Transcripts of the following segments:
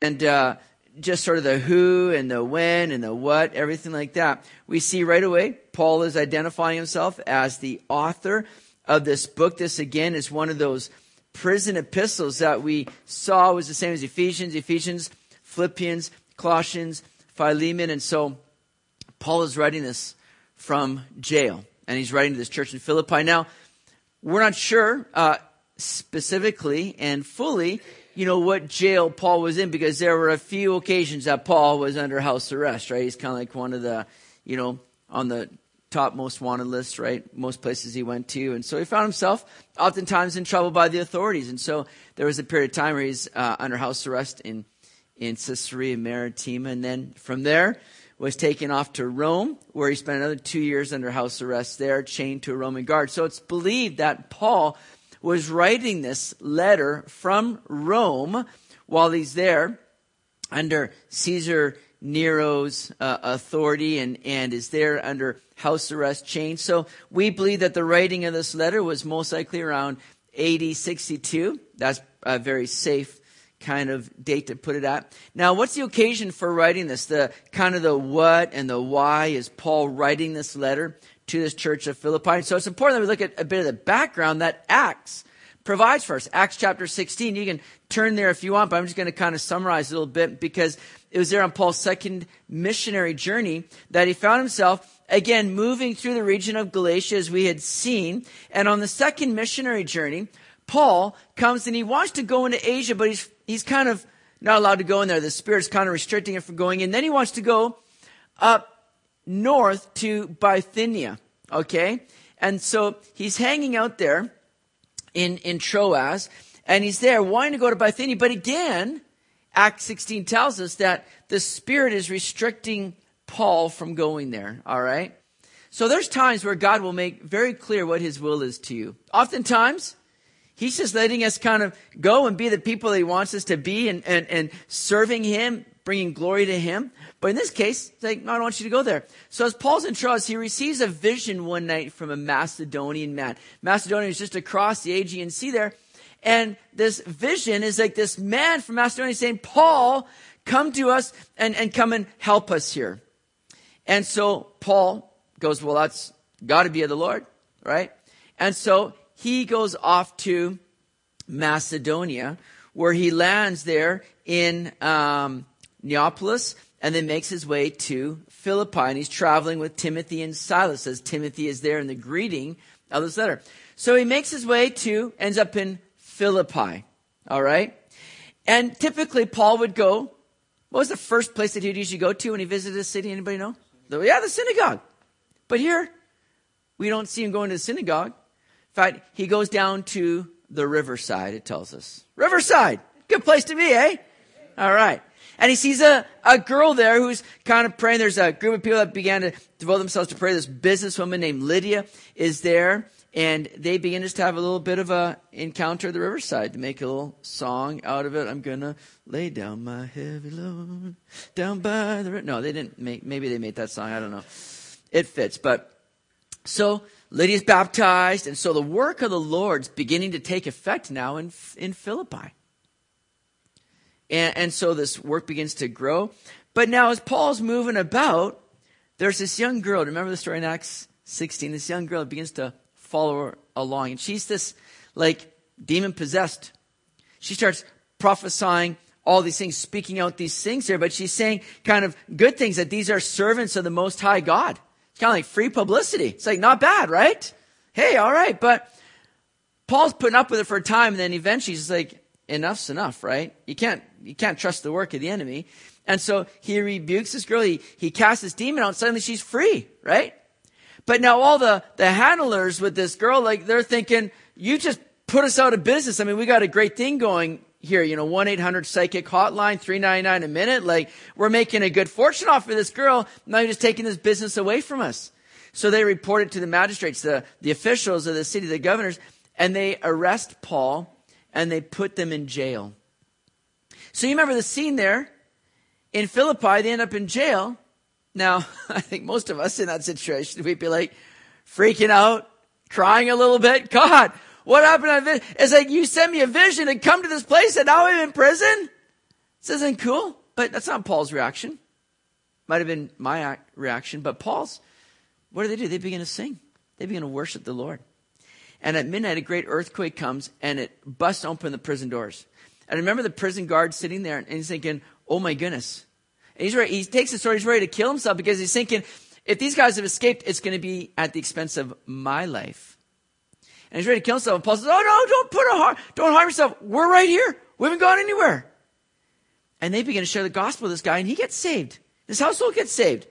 and uh, just sort of the who and the when and the what, everything like that. We see right away Paul is identifying himself as the author of this book. This again is one of those prison epistles that we saw was the same as Ephesians, Ephesians, Philippians, Colossians, Philemon, and so Paul is writing this from jail, and he's writing to this church in Philippi. Now, we're not sure uh, specifically and fully, you know, what jail Paul was in because there were a few occasions that Paul was under house arrest, right? He's kind of like one of the, you know, on the top most wanted list, right? Most places he went to. And so he found himself oftentimes in trouble by the authorities. And so there was a period of time where he's uh, under house arrest in, in Caesarea Maritima. And then from there was taken off to Rome, where he spent another two years under house arrest there, chained to a Roman guard. So it's believed that Paul was writing this letter from Rome while he's there under Caesar Nero's uh, authority and, and is there under house arrest chained. So we believe that the writing of this letter was most likely around AD 62. That's a very safe kind of date to put it at. Now, what's the occasion for writing this? The kind of the what and the why is Paul writing this letter to this church of Philippi. So it's important that we look at a bit of the background that Acts provides for us. Acts chapter 16. You can turn there if you want, but I'm just going to kind of summarize a little bit because it was there on Paul's second missionary journey that he found himself again moving through the region of Galatia as we had seen. And on the second missionary journey, Paul comes and he wants to go into Asia, but he's, he's kind of not allowed to go in there. The Spirit's kind of restricting him from going in. Then he wants to go up north to Bithynia. Okay? And so he's hanging out there in, in Troas and he's there wanting to go to Bithynia. But again, Acts 16 tells us that the Spirit is restricting Paul from going there, all right? So there's times where God will make very clear what his will is to you. Oftentimes, he's just letting us kind of go and be the people that he wants us to be and, and, and serving him, bringing glory to him. But in this case, like, no, I don't want you to go there. So as Paul's in Troas, he receives a vision one night from a Macedonian man. Macedonia is just across the Aegean Sea there. And this vision is like this man from Macedonia saying, Paul, come to us and, and come and help us here. And so Paul goes, well, that's got to be of the Lord, right? And so he goes off to Macedonia, where he lands there in um, Neapolis, and then makes his way to Philippi. And he's traveling with Timothy and Silas, as Timothy is there in the greeting of this letter. So he makes his way to, ends up in Philippi. All right? And typically Paul would go, what was the first place that he'd usually go to when he visited a city? Anybody know? The, yeah, the synagogue. But here, we don't see him going to the synagogue. In fact, he goes down to the riverside, it tells us. Riverside! Good place to be, eh? All right. And he sees a, a girl there who's kind of praying. There's a group of people that began to devote themselves to prayer. This businesswoman named Lydia is there and they begin just to have a little bit of a encounter at the riverside to make a little song out of it. I'm gonna lay down my heavy load down by the river. No, they didn't make. Maybe they made that song. I don't know. It fits, but so Lydia's baptized, and so the work of the Lord's beginning to take effect now in in Philippi. And, and so this work begins to grow. But now, as Paul's moving about, there's this young girl. Remember the story in Acts 16? This young girl begins to follow her along. And she's this like demon possessed. She starts prophesying all these things, speaking out these things here, but she's saying kind of good things that these are servants of the Most High God. It's kind of like free publicity. It's like not bad, right? Hey, all right. But Paul's putting up with it for a time, and then eventually he's like, enough's enough, right? You can't, you can't trust the work of the enemy. And so he rebukes this girl. He, he casts this demon out. Suddenly she's free, right? But now all the, the handlers with this girl, like they're thinking, you just put us out of business. I mean, we got a great thing going here, you know, 1-800 psychic hotline, 399 a minute. Like we're making a good fortune off of this girl. Now you're just taking this business away from us. So they report it to the magistrates, the, the officials of the city, the governors, and they arrest Paul and they put them in jail. So you remember the scene there in Philippi, they end up in jail now, I think most of us in that situation, we'd be like freaking out, crying a little bit. God, what happened? It's like you sent me a vision and come to this place and now I'm in prison. This isn't cool, but that's not Paul's reaction. Might have been my reaction, but Paul's, what do they do? They begin to sing. They begin to worship the Lord. And at midnight, a great earthquake comes and it busts open the prison doors. And I remember the prison guard sitting there and he's thinking, oh my goodness. And he's ready, he takes the sword, he's ready to kill himself because he's thinking, if these guys have escaped, it's going to be at the expense of my life. And he's ready to kill himself. And Paul says, oh no, don't put a harm, don't harm yourself. We're right here. We haven't gone anywhere. And they begin to share the gospel with this guy and he gets saved. This household gets saved.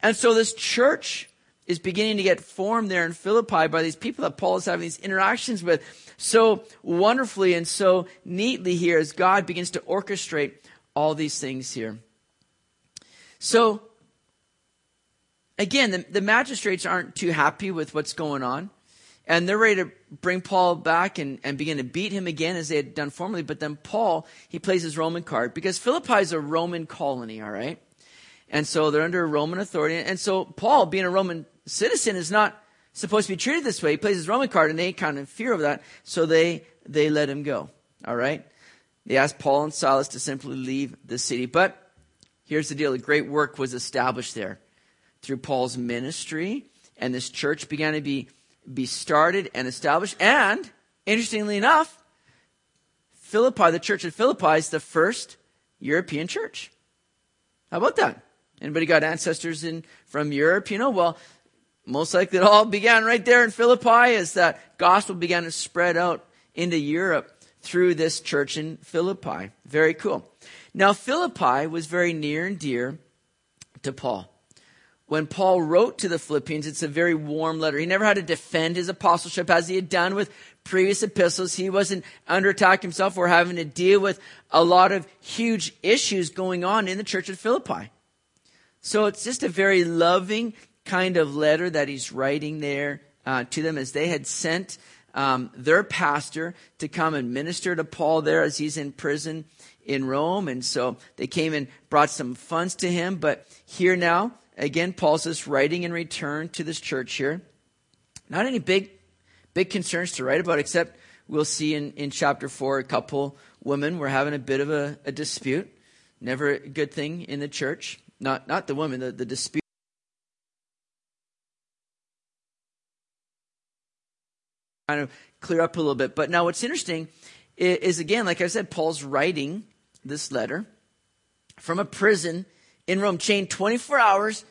And so this church is beginning to get formed there in Philippi by these people that Paul is having these interactions with so wonderfully and so neatly here as God begins to orchestrate all these things here. So, again, the, the magistrates aren't too happy with what's going on. And they're ready to bring Paul back and, and begin to beat him again as they had done formerly. But then Paul, he plays his Roman card because Philippi is a Roman colony, all right? And so they're under Roman authority. And so Paul, being a Roman citizen, is not supposed to be treated this way. He plays his Roman card and they kind of fear of that. So they, they let him go. All right? They asked Paul and Silas to simply leave the city. But here's the deal. A great work was established there through Paul's ministry. And this church began to be, be started and established. And interestingly enough, Philippi, the church of Philippi is the first European church. How about that? Anybody got ancestors in from Europe? You know, well, most likely it all began right there in Philippi as that gospel began to spread out into Europe through this church in Philippi. Very cool. Now, Philippi was very near and dear to Paul. When Paul wrote to the Philippians, it's a very warm letter. He never had to defend his apostleship as he had done with previous epistles. He wasn't under attack himself or having to deal with a lot of huge issues going on in the church at Philippi. So it's just a very loving kind of letter that he's writing there uh, to them as they had sent um, their pastor to come and minister to Paul there as he's in prison in Rome. And so they came and brought some funds to him. But here now, again, Paul's just writing in return to this church here. Not any big, big concerns to write about, except we'll see in, in chapter four, a couple women were having a bit of a, a dispute. Never a good thing in the church. Not, not the woman, the, the dispute. Kind of clear up a little bit. But now what's interesting is, is, again, like I said, Paul's writing this letter from a prison in Rome, chained 24 hours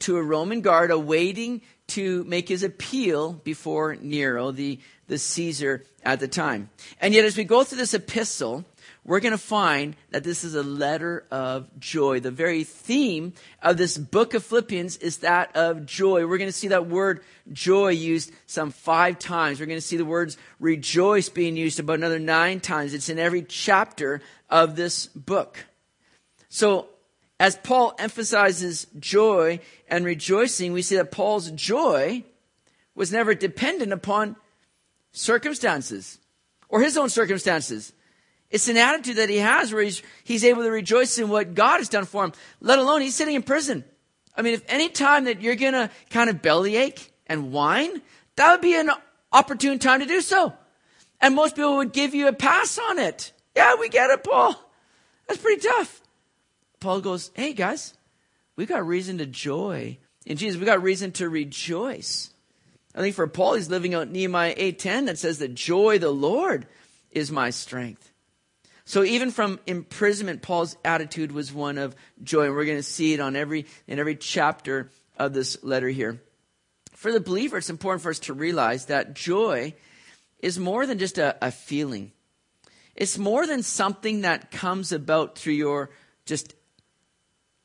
to a Roman guard awaiting to make his appeal before Nero, the, the Caesar at the time. And yet, as we go through this epistle, we're going to find that this is a letter of joy. The very theme of this book of Philippians is that of joy. We're going to see that word joy used some five times. We're going to see the words rejoice being used about another nine times. It's in every chapter of this book. So, as Paul emphasizes joy and rejoicing, we see that Paul's joy was never dependent upon circumstances or his own circumstances. It's an attitude that he has where he's, he's able to rejoice in what God has done for him, let alone he's sitting in prison. I mean, if any time that you're going to kind of bellyache and whine, that would be an opportune time to do so. And most people would give you a pass on it. Yeah, we get it, Paul. That's pretty tough. Paul goes, hey guys, we got reason to joy in Jesus. We got reason to rejoice. I think for Paul, he's living out Nehemiah 8.10 that says that joy, the Lord, is my strength. So even from imprisonment, Paul's attitude was one of joy. And we're going to see it on every, in every chapter of this letter here. For the believer, it's important for us to realize that joy is more than just a, a feeling. It's more than something that comes about through your just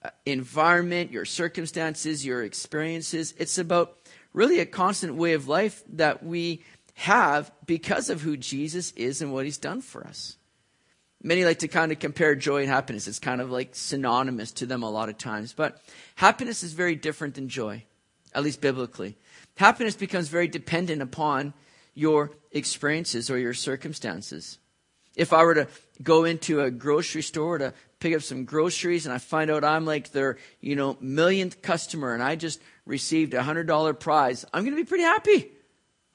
uh, environment, your circumstances, your experiences. It's about really a constant way of life that we have because of who Jesus is and what he's done for us. Many like to kind of compare joy and happiness. It's kind of like synonymous to them a lot of times. But happiness is very different than joy, at least biblically. Happiness becomes very dependent upon your experiences or your circumstances. If I were to go into a grocery store to pick up some groceries and I find out I'm like their, you know, millionth customer and I just received a hundred dollar prize, I'm going to be pretty happy.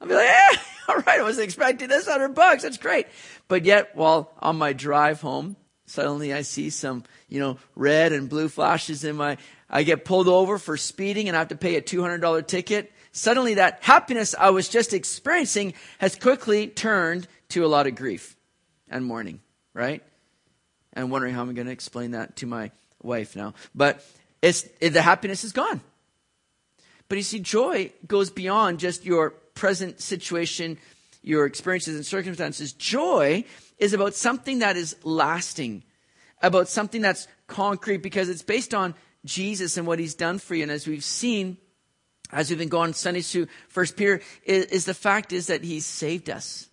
I'll be like, yeah, all right, I wasn't expecting this hundred bucks. That's great. But yet, while on my drive home Suddenly I see some, you know, red and blue flashes in my, I get pulled over for speeding and I have to pay a $200 ticket. Suddenly that happiness I was just experiencing has quickly turned to a lot of grief and mourning, right? And wondering how I'm going to explain that to my wife now. But it's, it, the happiness is gone. But you see, joy goes beyond just your present situation, your experiences and circumstances. Joy is about something that is lasting, about something that's concrete because it's based on Jesus and what he's done for you. And as we've seen, as we've been going Sunday through First Peter, is, is the fact is that he's saved us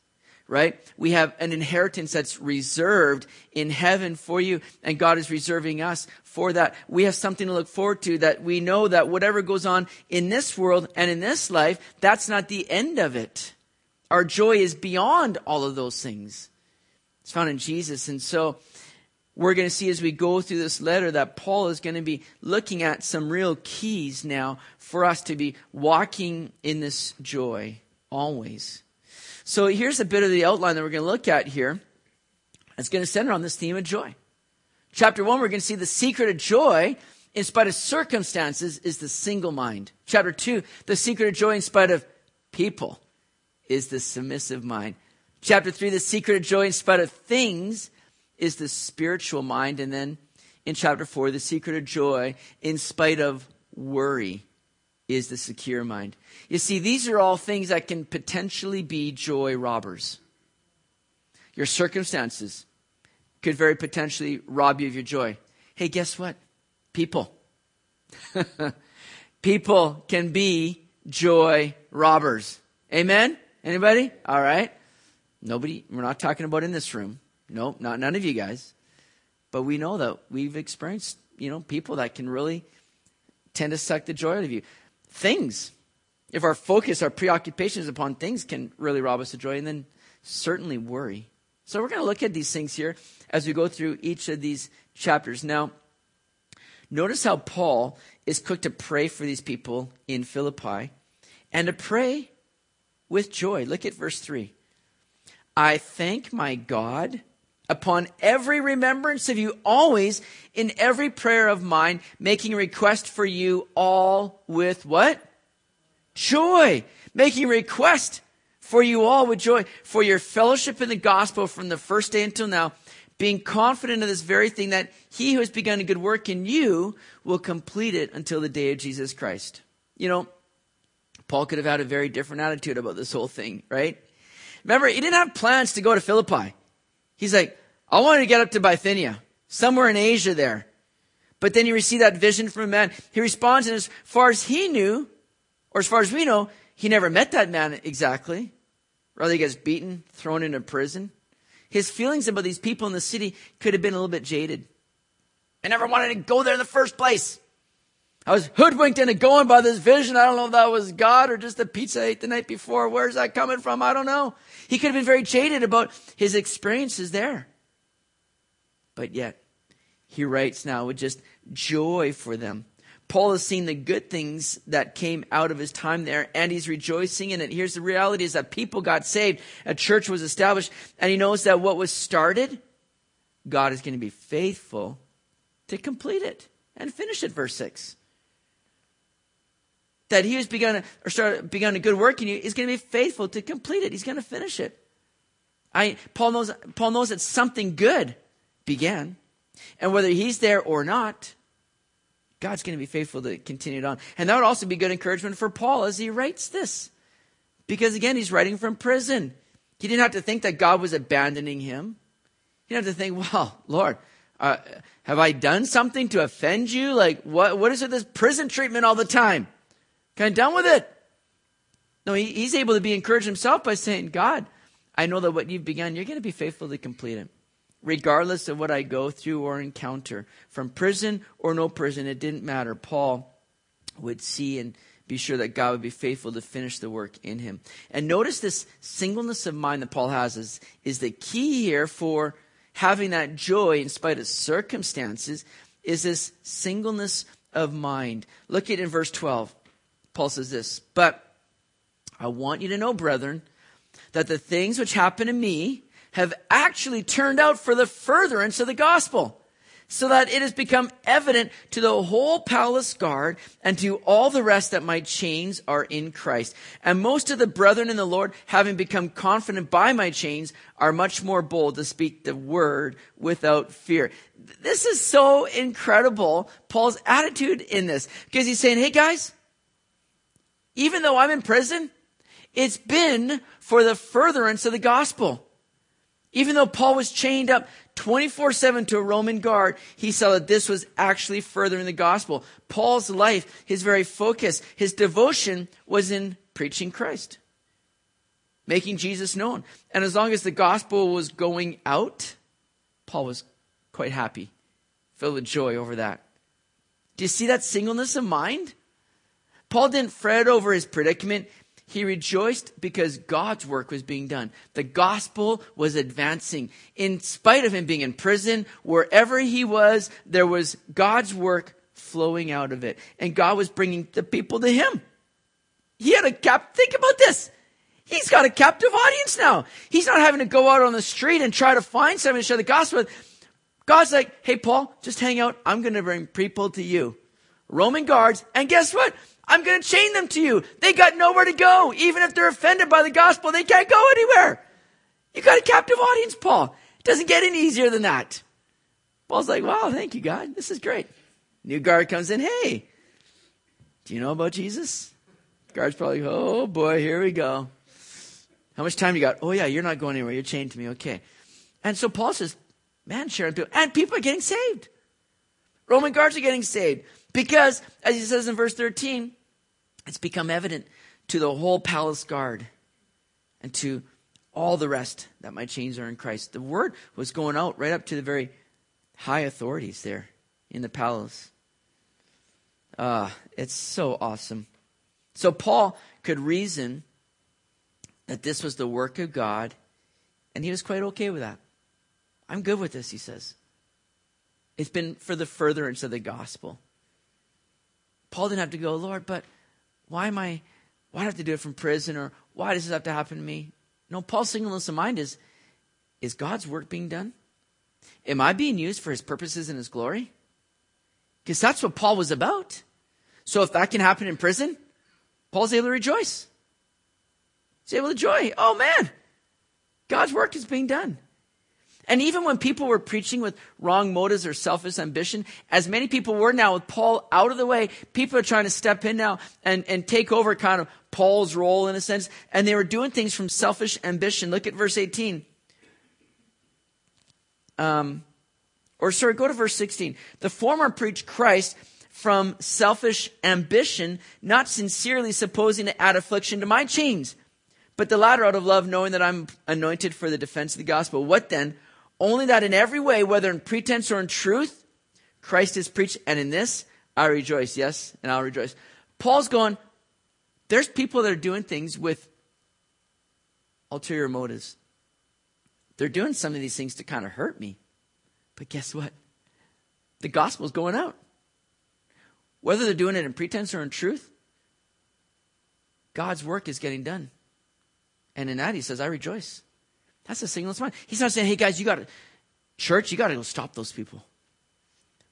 right? We have an inheritance that's reserved in heaven for you, and God is reserving us for that. We have something to look forward to that we know that whatever goes on in this world and in this life, that's not the end of it. Our joy is beyond all of those things. It's found in Jesus. And so we're going to see as we go through this letter that Paul is going to be looking at some real keys now for us to be walking in this joy always. So here's a bit of the outline that we're going to look at here. It's going to center on this theme of joy. Chapter one, we're going to see the secret of joy in spite of circumstances is the single mind. Chapter two, the secret of joy in spite of people is the submissive mind. Chapter 3, the secret of joy in spite of things is the spiritual mind. And then in chapter 4, the secret of joy in spite of worry is the secure mind. You see, these are all things that can potentially be joy robbers. Your circumstances could very potentially rob you of your joy. Hey, guess what? People. People can be joy robbers. Amen? Anybody? All right. Nobody, we're not talking about in this room. No, not none of you guys. But we know that we've experienced, you know, people that can really tend to suck the joy out of you. Things. If our focus, our preoccupations upon things can really rob us of joy, and then certainly worry. So we're going to look at these things here as we go through each of these chapters. Now, notice how Paul is quick to pray for these people in Philippi and to pray with joy. Look at verse 3. I thank my God upon every remembrance of you, always in every prayer of mine, making request for you all with what? Joy. Making request for you all with joy, for your fellowship in the gospel from the first day until now, being confident of this very thing that he who has begun a good work in you will complete it until the day of Jesus Christ. You know, Paul could have had a very different attitude about this whole thing, right? Remember, he didn't have plans to go to Philippi. He's like, I wanted to get up to Bithynia, somewhere in Asia there. But then he received that vision from a man. He responds, and as far as he knew, or as far as we know, he never met that man exactly. Rather, he gets beaten, thrown into prison. His feelings about these people in the city could have been a little bit jaded. I never wanted to go there in the first place. I was hoodwinked into going by this vision. I don't know if that was God or just the pizza I ate the night before. Where's that coming from? I don't know. He could have been very jaded about his experiences there. But yet, he writes now with just joy for them. Paul has seen the good things that came out of his time there, and he's rejoicing in it. Here's the reality is that people got saved, a church was established, and he knows that what was started, God is going to be faithful to complete it and finish it, verse 6 that he has begun or started begun a good work in you is going to be faithful to complete it. He's going to finish it. I Paul knows Paul knows that something good began, and whether he's there or not, God's going to be faithful to continue it on. And that would also be good encouragement for Paul as he writes this, because again he's writing from prison. He didn't have to think that God was abandoning him. He didn't have to think, well, Lord. Uh, have I done something to offend you? Like, what, what is it, this prison treatment all the time? Kind of done with it. No, he, he's able to be encouraged himself by saying, God, I know that what you've begun, you're going to be faithful to complete it. Regardless of what I go through or encounter, from prison or no prison, it didn't matter. Paul would see and be sure that God would be faithful to finish the work in him. And notice this singleness of mind that Paul has is, is the key here for having that joy in spite of circumstances is this singleness of mind. Look at it in verse 12. Paul says this, but I want you to know, brethren, that the things which happened to me have actually turned out for the furtherance of the gospel so that it has become evident to the whole palace guard and to all the rest that my chains are in Christ. And most of the brethren in the Lord, having become confident by my chains, are much more bold to speak the word without fear. This is so incredible, Paul's attitude in this, because he's saying, hey guys, even though I'm in prison, it's been for the furtherance of the gospel. Even though Paul was chained up 24 7 to a Roman guard, he saw that this was actually furthering the gospel. Paul's life, his very focus, his devotion was in preaching Christ, making Jesus known. And as long as the gospel was going out, Paul was quite happy, filled with joy over that. Do you see that singleness of mind? Paul didn't fret over his predicament. He rejoiced because God's work was being done. The gospel was advancing. In spite of him being in prison, wherever he was, there was God's work flowing out of it. And God was bringing the people to him. He had a cap, think about this. He's got a captive audience now. He's not having to go out on the street and try to find somebody to share the gospel with. God's like, hey, Paul, just hang out. I'm going to bring people to you. Roman guards. And guess what? I'm going to chain them to you. They got nowhere to go. Even if they're offended by the gospel, they can't go anywhere. You got a captive audience, Paul. It doesn't get any easier than that. Paul's like, wow, thank you, God. This is great. New guard comes in. Hey, do you know about Jesus? Guard's probably, oh boy, here we go. How much time you got? Oh yeah, you're not going anywhere. You're chained to me. Okay. And so Paul says, man, Sharon, and people are getting saved. Roman guards are getting saved. Because, as he says in verse 13, it's become evident to the whole palace guard and to all the rest that my chains are in Christ. The word was going out right up to the very high authorities there in the palace. Ah, uh, it's so awesome. So Paul could reason that this was the work of God, and he was quite okay with that. I'm good with this, he says. It's been for the furtherance of the gospel. Paul didn't have to go, Lord, but why am I, why do I have to do it from prison or why does this have to happen to me? No, Paul's singleness of mind is, is God's work being done? Am I being used for his purposes and his glory? Because that's what Paul was about. So if that can happen in prison, Paul's able to rejoice. He's able to joy. Oh man, God's work is being done. And even when people were preaching with wrong motives or selfish ambition, as many people were now with Paul out of the way, people are trying to step in now and, and take over kind of Paul's role in a sense. And they were doing things from selfish ambition. Look at verse 18. Um, or sorry, go to verse 16. The former preached Christ from selfish ambition, not sincerely supposing to add affliction to my chains, but the latter out of love, knowing that I'm anointed for the defense of the gospel. What then? Only that in every way, whether in pretense or in truth, Christ is preached, and in this I rejoice. Yes, and I'll rejoice. Paul's going, there's people that are doing things with ulterior motives. They're doing some of these things to kind of hurt me. But guess what? The gospel's going out. Whether they're doing it in pretense or in truth, God's work is getting done. And in that, he says, I rejoice. That's a singleness mind. He's not saying, hey guys, you gotta, church, you gotta go stop those people.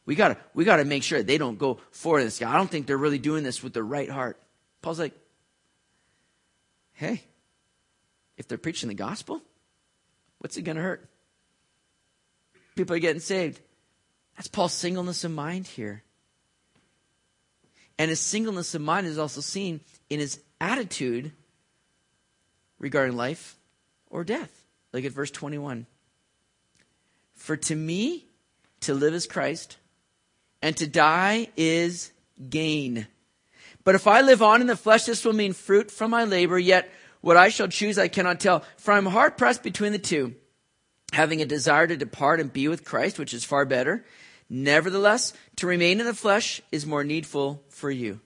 We gotta, we gotta make sure they don't go for this guy. I don't think they're really doing this with the right heart. Paul's like, hey, if they're preaching the gospel, what's it gonna hurt? People are getting saved. That's Paul's singleness of mind here. And his singleness of mind is also seen in his attitude regarding life or death. Look at verse 21. For to me, to live is Christ, and to die is gain. But if I live on in the flesh, this will mean fruit from my labor, yet what I shall choose I cannot tell. For I'm hard pressed between the two, having a desire to depart and be with Christ, which is far better. Nevertheless, to remain in the flesh is more needful for you.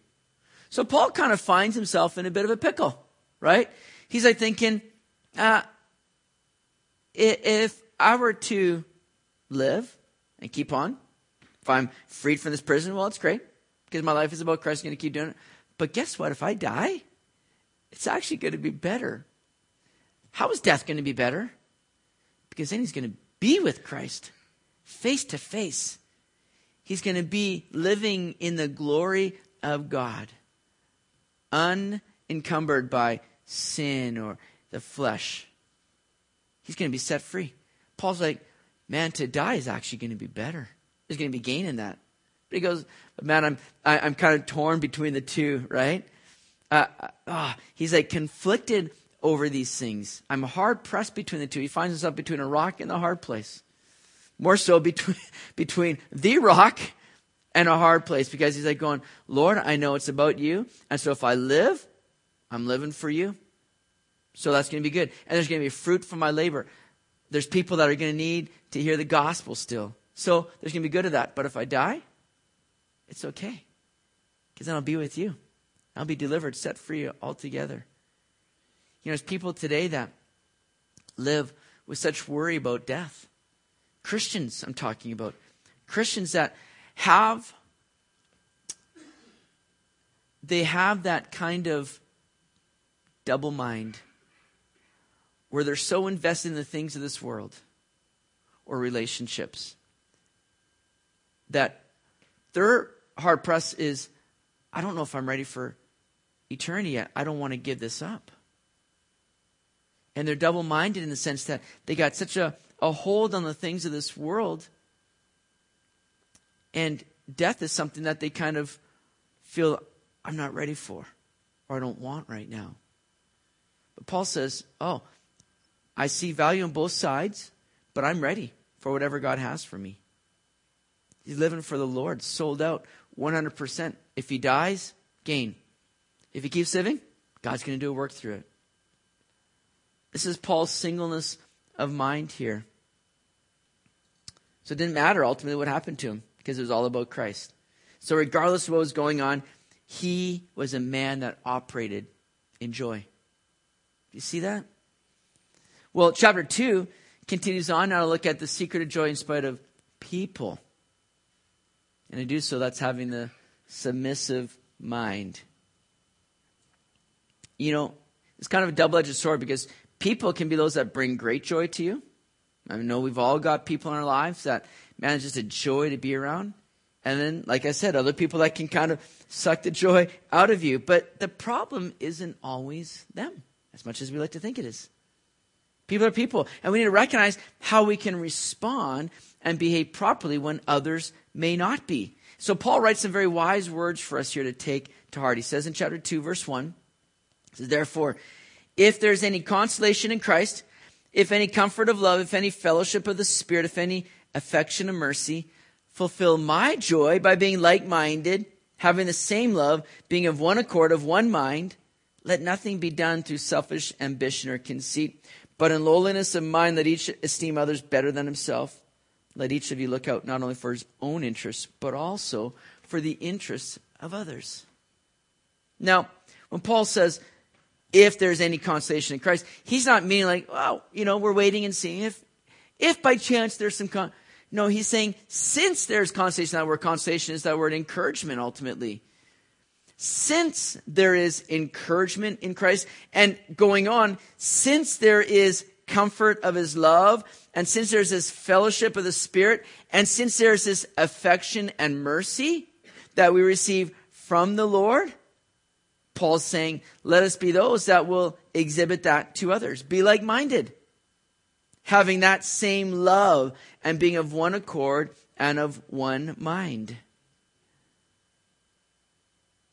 So Paul kind of finds himself in a bit of a pickle, right? He's like thinking, uh, if I were to live and keep on, if I'm freed from this prison, well, it's great because my life is about Christ. I'm going to keep doing it. But guess what? If I die, it's actually going to be better. How is death going to be better? Because then he's going to be with Christ face to face. He's going to be living in the glory of God, unencumbered by sin or the flesh. He's going to be set free. Paul's like, man, to die is actually going to be better. There's going to be gain in that. But he goes, man, I'm, I, am i am kind of torn between the two, right? Uh, uh, he's like conflicted over these things. I'm hard pressed between the two. He finds himself between a rock and a hard place. More so between, between the rock and a hard place because he's like going, Lord, I know it's about you. And so if I live, I'm living for you. So that's going to be good. And there's going to be fruit from my labor. There's people that are going to need to hear the gospel still. So there's going to be good of that. But if I die, it's okay. Because then I'll be with you. I'll be delivered, set free altogether. You know, there's people today that live with such worry about death. Christians, I'm talking about. Christians that have they have that kind of double mind where they're so invested in the things of this world or relationships that their hard press is I don't know if I'm ready for eternity yet. I don't want to give this up. And they're double minded in the sense that they got such a, a hold on the things of this world. And death is something that they kind of feel I'm not ready for or I don't want right now. But Paul says, Oh, I see value on both sides, but I'm ready for whatever God has for me. He's living for the Lord, sold out 100%. If he dies, gain. If he keeps living, God's going to do a work through it. This is Paul's singleness of mind here. So it didn't matter ultimately what happened to him because it was all about Christ. So regardless of what was going on, he was a man that operated in joy. Do you see that? Well, chapter 2 continues on now to look at the secret of joy in spite of people. And to do so, that's having the submissive mind. You know, it's kind of a double edged sword because people can be those that bring great joy to you. I know we've all got people in our lives that, man, it's just a joy to be around. And then, like I said, other people that can kind of suck the joy out of you. But the problem isn't always them, as much as we like to think it is. People are people. And we need to recognize how we can respond and behave properly when others may not be. So Paul writes some very wise words for us here to take to heart. He says in chapter 2, verse 1, says, Therefore, if there's any consolation in Christ, if any comfort of love, if any fellowship of the Spirit, if any affection of mercy, fulfill my joy by being like minded, having the same love, being of one accord, of one mind. Let nothing be done through selfish ambition or conceit, but in lowliness of mind, let each esteem others better than himself. Let each of you look out not only for his own interests, but also for the interests of others. Now, when Paul says, if there's any consolation in Christ, he's not meaning like, well, you know, we're waiting and seeing if, if by chance there's some con. No, he's saying since there's consolation, that word consolation is that word encouragement ultimately. Since there is encouragement in Christ and going on, since there is comfort of his love, and since there's this fellowship of the Spirit, and since there's this affection and mercy that we receive from the Lord, Paul's saying, let us be those that will exhibit that to others. Be like minded, having that same love, and being of one accord and of one mind.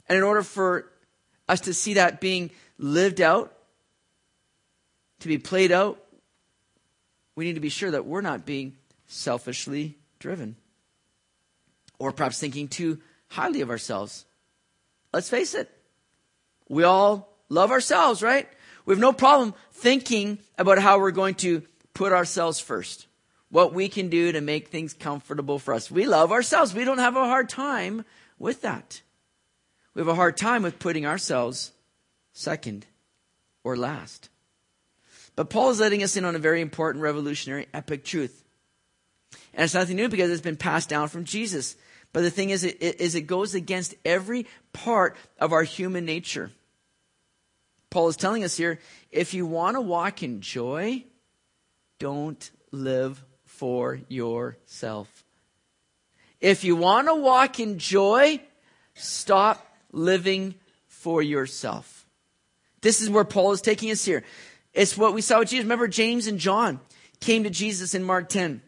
And in order for us to see that being lived out, to be played out, we need to be sure that we're not being selfishly driven or perhaps thinking too highly of ourselves. Let's face it, we all love ourselves, right? We have no problem thinking about how we're going to put ourselves first, what we can do to make things comfortable for us. We love ourselves. We don't have a hard time with that. We have a hard time with putting ourselves second or last. But Paul is letting us in on a very important, revolutionary, epic truth. And it's nothing new because it's been passed down from Jesus. But the thing is, it, is it goes against every part of our human nature. Paul is telling us here if you want to walk in joy, don't live for yourself. If you want to walk in joy, stop living for yourself. This is where Paul is taking us here. It's what we saw with Jesus. Remember, James and John came to Jesus in Mark 10.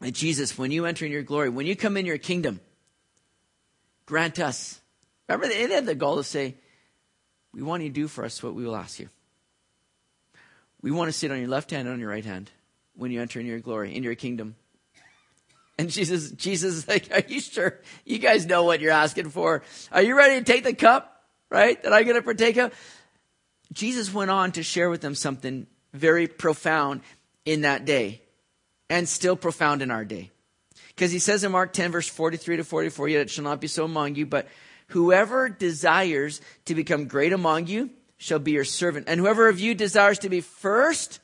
And Jesus, when you enter in your glory, when you come in your kingdom, grant us. Remember, they had the goal to say, We want you to do for us what we will ask you. We want to sit on your left hand and on your right hand when you enter in your glory, in your kingdom. And Jesus, Jesus is like, Are you sure? You guys know what you're asking for. Are you ready to take the cup, right? That I'm going to partake of? Jesus went on to share with them something very profound in that day and still profound in our day. Because he says in Mark 10, verse 43 to 44, yet it shall not be so among you, but whoever desires to become great among you shall be your servant. And whoever of you desires to be first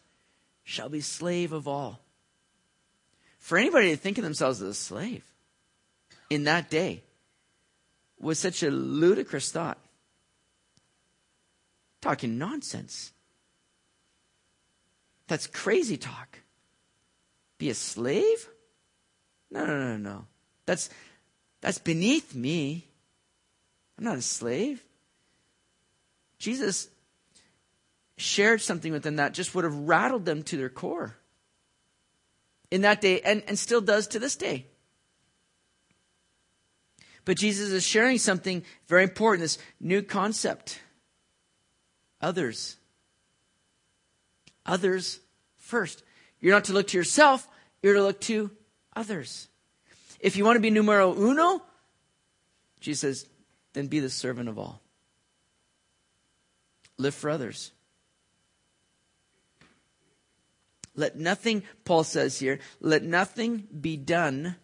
shall be slave of all. For anybody to think of themselves as a slave in that day was such a ludicrous thought. Talking nonsense. That's crazy talk. Be a slave? No, no, no, no. That's that's beneath me. I'm not a slave. Jesus shared something with them that just would have rattled them to their core in that day and, and still does to this day. But Jesus is sharing something very important this new concept others. Others first. You're not to look to yourself, you're to look to others. If you want to be numero uno, Jesus says, then be the servant of all. Live for others. Let nothing, Paul says here, let nothing be done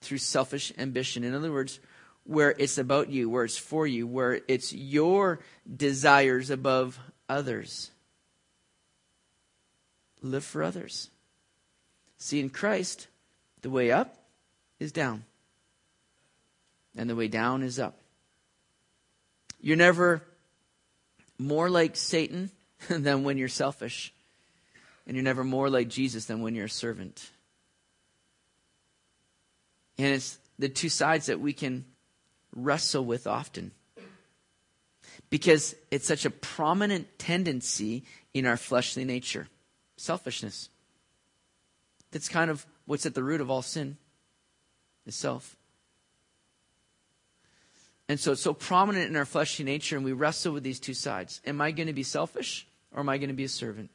through selfish ambition. In other words, where it's about you, where it's for you, where it's your desires above others. Live for others. See, in Christ, the way up is down, and the way down is up. You're never more like Satan than when you're selfish. And you're never more like Jesus than when you're a servant. And it's the two sides that we can wrestle with often. Because it's such a prominent tendency in our fleshly nature selfishness. That's kind of what's at the root of all sin is self. And so it's so prominent in our fleshly nature, and we wrestle with these two sides. Am I going to be selfish or am I going to be a servant?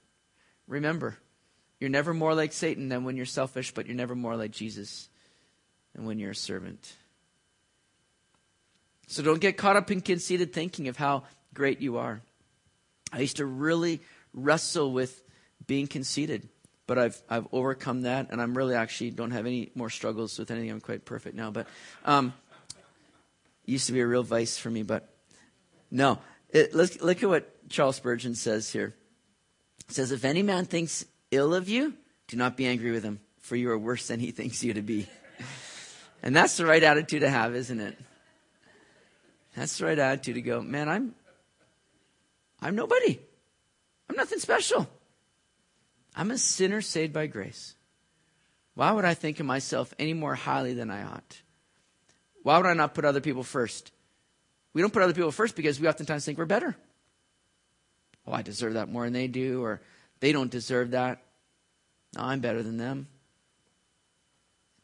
Remember, you're never more like Satan than when you're selfish, but you're never more like Jesus than when you're a servant. So don't get caught up in conceited thinking of how great you are. I used to really wrestle with being conceited, but I've I've overcome that, and I'm really actually don't have any more struggles with anything. I'm quite perfect now, but um, used to be a real vice for me. But no, it, look at what Charles Spurgeon says here. It says, If any man thinks ill of you, do not be angry with him, for you are worse than he thinks you to be. and that's the right attitude to have, isn't it? That's the right attitude to go, man, I'm I'm nobody. I'm nothing special. I'm a sinner saved by grace. Why would I think of myself any more highly than I ought? Why would I not put other people first? We don't put other people first because we oftentimes think we're better oh, I deserve that more than they do, or they don't deserve that. No, I'm better than them.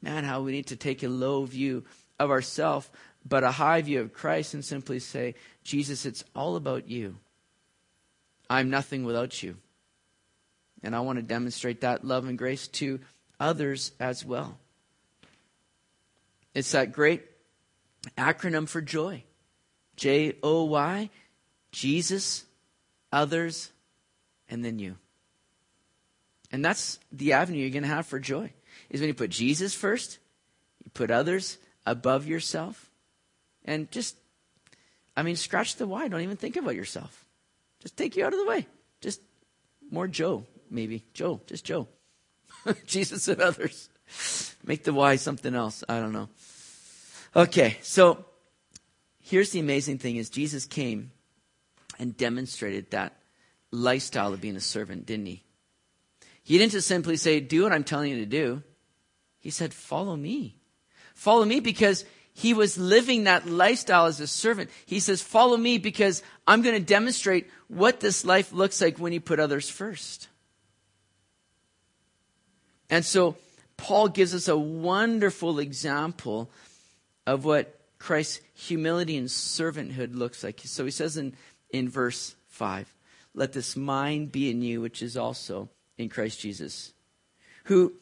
Man, how we need to take a low view of ourselves, but a high view of Christ and simply say, Jesus, it's all about you. I'm nothing without you. And I want to demonstrate that love and grace to others as well. It's that great acronym for joy J O Y, Jesus others, and then you. And that's the avenue you're going to have for joy. Is when you put Jesus first, you put others above yourself, and just, I mean, scratch the why. Don't even think about yourself. Just take you out of the way. Just more Joe, maybe. Joe, just Joe. Jesus and others. Make the why something else. I don't know. Okay, so here's the amazing thing is Jesus came and demonstrated that lifestyle of being a servant, didn't he? He didn't just simply say, Do what I'm telling you to do. He said, Follow me. Follow me because he was living that lifestyle as a servant. He says, Follow me because I'm going to demonstrate what this life looks like when you put others first. And so, Paul gives us a wonderful example of what Christ's humility and servanthood looks like. So he says in, in verse 5 Let this mind be in you, which is also in Christ Jesus, who,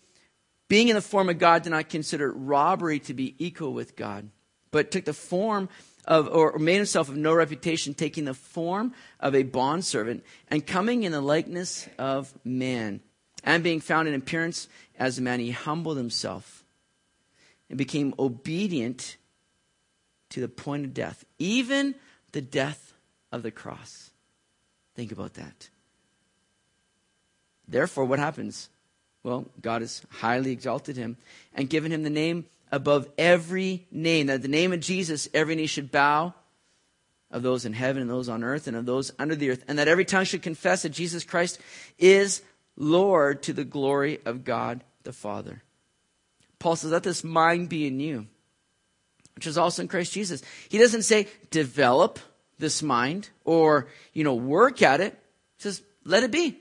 being in the form of God, did not consider robbery to be equal with God, but took the form of, or made himself of no reputation, taking the form of a bondservant, and coming in the likeness of man. And being found in appearance as a man, he humbled himself and became obedient to the point of death, even the death of the cross. Think about that. Therefore, what happens? Well, God has highly exalted him and given him the name above every name. That the name of Jesus, every knee should bow of those in heaven and those on earth and of those under the earth, and that every tongue should confess that Jesus Christ is Lord to the glory of God the Father. Paul says, Let this mind be in you, which is also in Christ Jesus. He doesn't say, develop this mind or, you know, work at it. Says, let it be.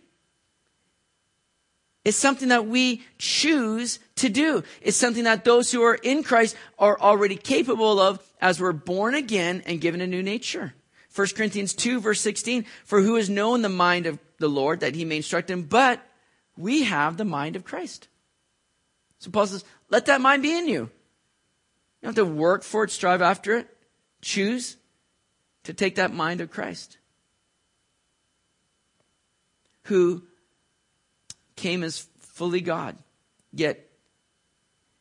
It's something that we choose to do. It's something that those who are in Christ are already capable of as we're born again and given a new nature. 1 Corinthians 2 verse 16, for who has known the mind of the Lord that he may instruct him, but we have the mind of Christ. So Paul says, let that mind be in you. You don't have to work for it, strive after it. Choose to take that mind of Christ. Who came as fully God, yet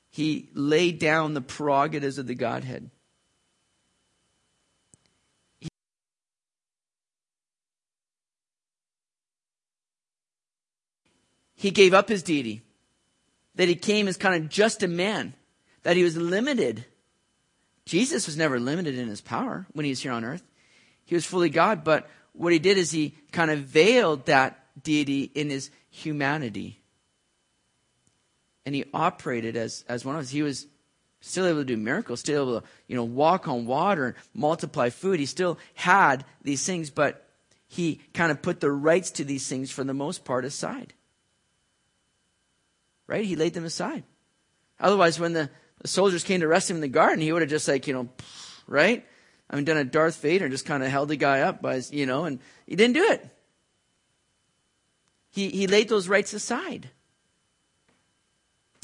he laid down the prerogatives of the Godhead. He gave up his deity, that he came as kind of just a man, that he was limited. Jesus was never limited in his power when he was here on earth. He was fully God, but what he did is he kind of veiled that deity in his humanity. And he operated as, as one of us. He was still able to do miracles, still able to, you know, walk on water, and multiply food. He still had these things, but he kind of put the rights to these things for the most part aside. Right? He laid them aside. Otherwise, when the, the soldiers came to arrest him in the garden, he would have just like, you know, right? I mean, done a Darth Vader, and just kind of held the guy up by his, you know, and he didn't do it. He, he laid those rights aside.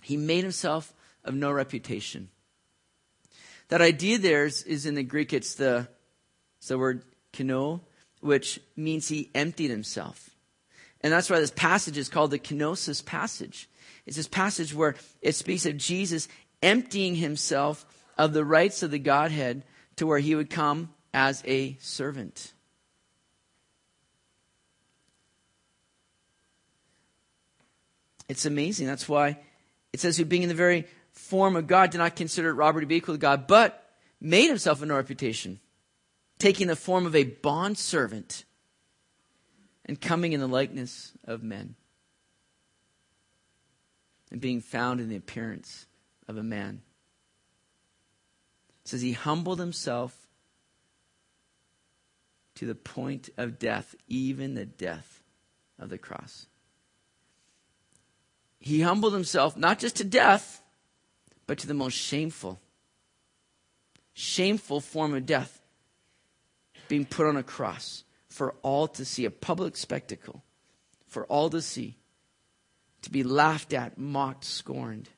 He made himself of no reputation. That idea there is, is in the Greek, it's the, it's the word keno, which means he emptied himself. And that's why this passage is called the kenosis passage. It's this passage where it speaks of Jesus emptying himself of the rights of the Godhead to where he would come as a servant. It's amazing. That's why it says, who being in the very form of God did not consider robbery to be equal to God, but made himself a no reputation, taking the form of a bond servant and coming in the likeness of men and being found in the appearance of a man. Says he humbled himself to the point of death, even the death of the cross he humbled himself not just to death, but to the most shameful, shameful form of death being put on a cross for all to see, a public spectacle for all to see, to be laughed at, mocked, scorned.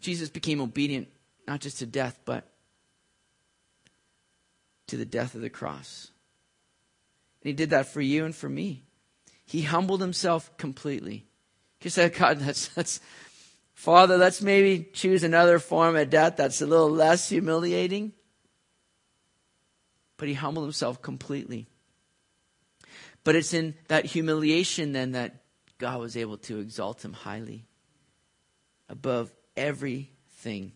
Jesus became obedient not just to death, but to the death of the cross. And he did that for you and for me. He humbled himself completely. He said, God, that's, that's, Father, let's maybe choose another form of death that's a little less humiliating. But he humbled himself completely. But it's in that humiliation then that God was able to exalt him highly above everything.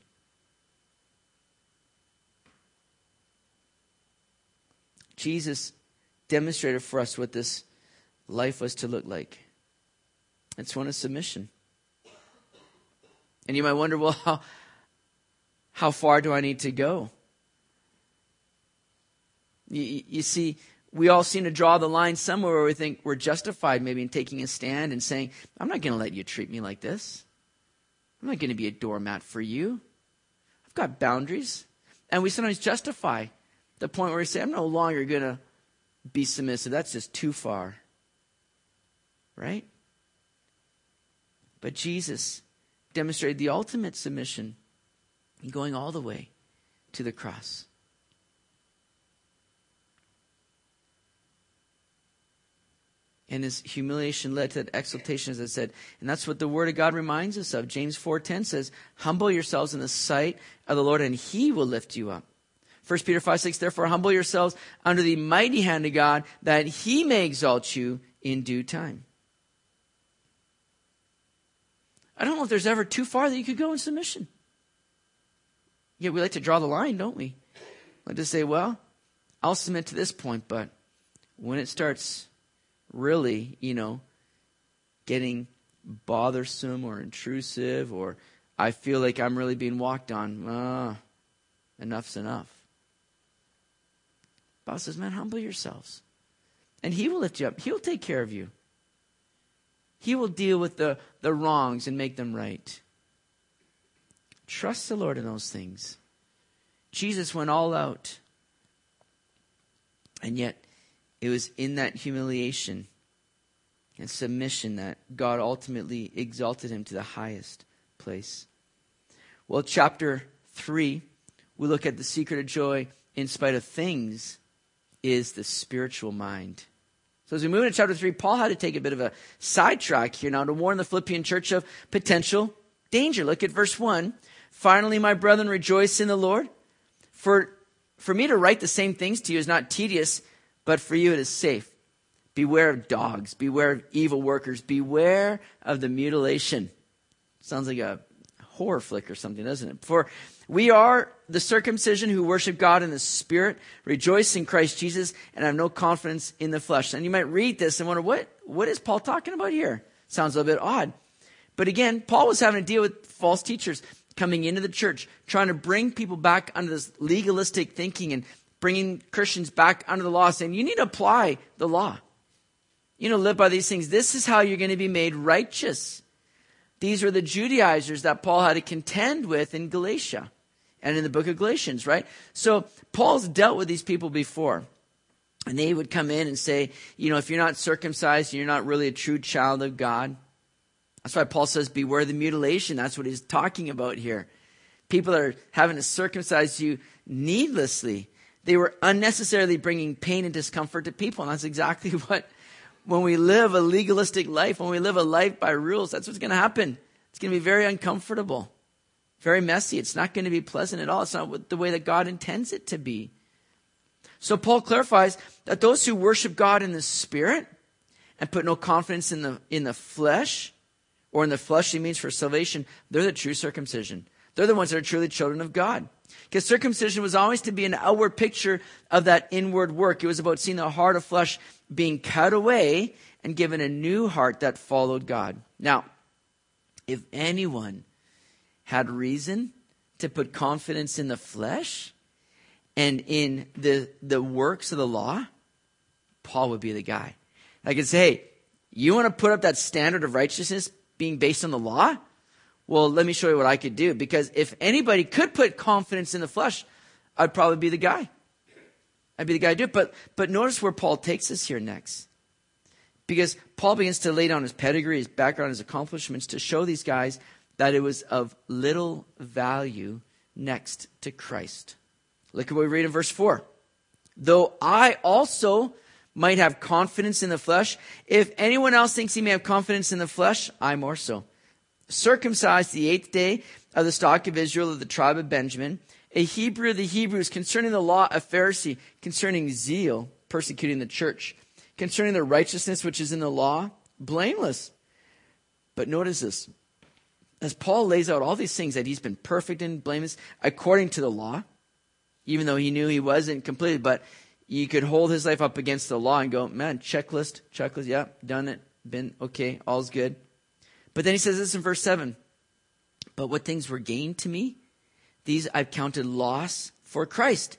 Jesus demonstrated for us what this life was to look like. It's one of submission. And you might wonder, well, how, how far do I need to go? You, you, see, we all seem to draw the line somewhere where we think we're justified maybe in taking a stand and saying, I'm not going to let you treat me like this. I'm not going to be a doormat for you. I've got boundaries. And we sometimes justify the point where we say, I'm no longer going to be submissive. That's just too far. Right? But Jesus demonstrated the ultimate submission in going all the way to the cross. and his humiliation led to that exaltation, as I said. And that's what the Word of God reminds us of. James 4.10 says, Humble yourselves in the sight of the Lord, and he will lift you up. 1 Peter 5, 6, Therefore humble yourselves under the mighty hand of God, that he may exalt you in due time. I don't know if there's ever too far that you could go in submission. Yet we like to draw the line, don't we? Like to say, well, I'll submit to this point, but when it starts really, you know, getting bothersome or intrusive or I feel like I'm really being walked on, uh, enough's enough. Paul says, man, humble yourselves. And he will lift you up. He'll take care of you. He will deal with the, the wrongs and make them right. Trust the Lord in those things. Jesus went all out. And yet, it was in that humiliation and submission that God ultimately exalted him to the highest place. Well, chapter 3, we look at the secret of joy in spite of things is the spiritual mind. So as we move into chapter 3, Paul had to take a bit of a sidetrack here now to warn the Philippian church of potential danger. Look at verse 1. Finally, my brethren, rejoice in the Lord. For, for me to write the same things to you is not tedious, but for you it is safe. Beware of dogs. Beware of evil workers. Beware of the mutilation. Sounds like a horror flick or something, doesn't it? For we are the circumcision who worship God in the Spirit, rejoice in Christ Jesus, and have no confidence in the flesh. And you might read this and wonder, what, what is Paul talking about here? Sounds a little bit odd. But again, Paul was having to deal with false teachers coming into the church, trying to bring people back under this legalistic thinking and bringing Christians back under the law, saying you need to apply the law. You know, live by these things. This is how you're going to be made righteous. These were the Judaizers that Paul had to contend with in Galatia and in the book of Galatians, right? So Paul's dealt with these people before. And they would come in and say, you know, if you're not circumcised, you're not really a true child of God. That's why Paul says, beware the mutilation. That's what he's talking about here. People are having to circumcise you needlessly. They were unnecessarily bringing pain and discomfort to people. And that's exactly what, when we live a legalistic life, when we live a life by rules, that's what's going to happen. It's going to be very uncomfortable, very messy. It's not going to be pleasant at all. It's not the way that God intends it to be. So Paul clarifies that those who worship God in the spirit and put no confidence in the, in the flesh or in the fleshly means for salvation, they're the true circumcision. They're the ones that are truly children of God. Because circumcision was always to be an outward picture of that inward work. It was about seeing the heart of flesh being cut away and given a new heart that followed God. Now, if anyone had reason to put confidence in the flesh and in the, the works of the law, Paul would be the guy. I could say, hey, you want to put up that standard of righteousness being based on the law? Well, let me show you what I could do. Because if anybody could put confidence in the flesh, I'd probably be the guy. I'd be the guy to do it. But, but notice where Paul takes us here next. Because Paul begins to lay down his pedigree, his background, his accomplishments to show these guys that it was of little value next to Christ. Look at what we read in verse 4. Though I also might have confidence in the flesh, if anyone else thinks he may have confidence in the flesh, I more so circumcised the eighth day of the stock of Israel of the tribe of Benjamin, a Hebrew of the Hebrews, concerning the law, a Pharisee, concerning zeal, persecuting the church, concerning the righteousness which is in the law, blameless. But notice this. As Paul lays out all these things that he's been perfect and blameless according to the law, even though he knew he wasn't completed, but you could hold his life up against the law and go, man, checklist, checklist, yeah, done it, been okay, all's good. But then he says this in verse 7 But what things were gained to me, these I've counted loss for Christ.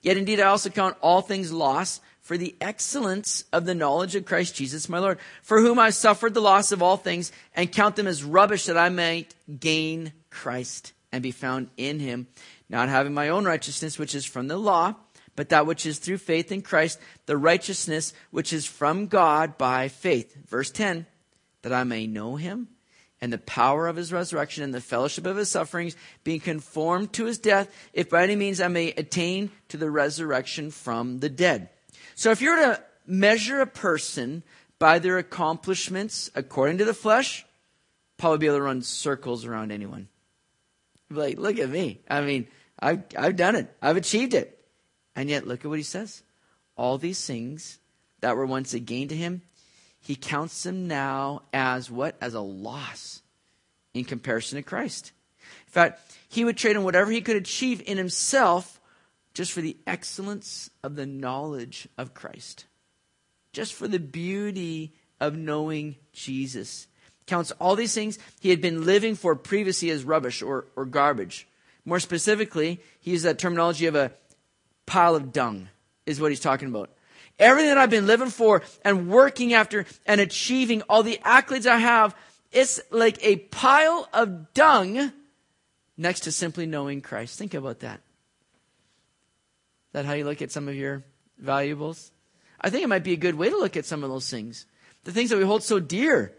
Yet indeed I also count all things loss for the excellence of the knowledge of Christ Jesus my Lord, for whom I suffered the loss of all things and count them as rubbish that I might gain Christ and be found in him, not having my own righteousness, which is from the law, but that which is through faith in Christ, the righteousness which is from God by faith. Verse 10, that I may know him and the power of his resurrection and the fellowship of his sufferings, being conformed to his death, if by any means I may attain to the resurrection from the dead. So if you're to measure a person by their accomplishments according to the flesh, probably be able to run circles around anyone. Like, look at me. I mean, I've, I've done it. I've achieved it. And yet, look at what he says. All these things that were once a gain to him, he counts them now as what? As a loss in comparison to Christ. In fact, he would trade in whatever he could achieve in himself just for the excellence of the knowledge of Christ, just for the beauty of knowing Jesus. Counts all these things he had been living for previously as rubbish or, or garbage. More specifically, he uses that terminology of a pile of dung, is what he's talking about. Everything that I've been living for and working after and achieving, all the accolades I have, it's like a pile of dung next to simply knowing Christ. Think about that. Is that how you look at some of your valuables? I think it might be a good way to look at some of those things. The things that we hold so dear.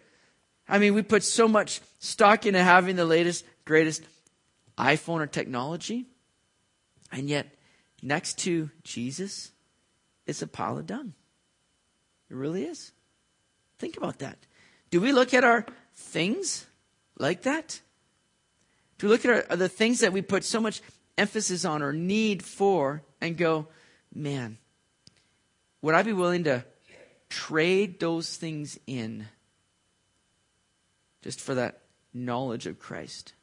I mean, we put so much stock into having the latest, greatest iPhone or technology. And yet, next to Jesus, it's a pile of dung. It really is. Think about that. Do we look at our things like that? Do we look at our, the things that we put so much emphasis on or need for and go, man, would I be willing to trade those things in just for that knowledge of Christ,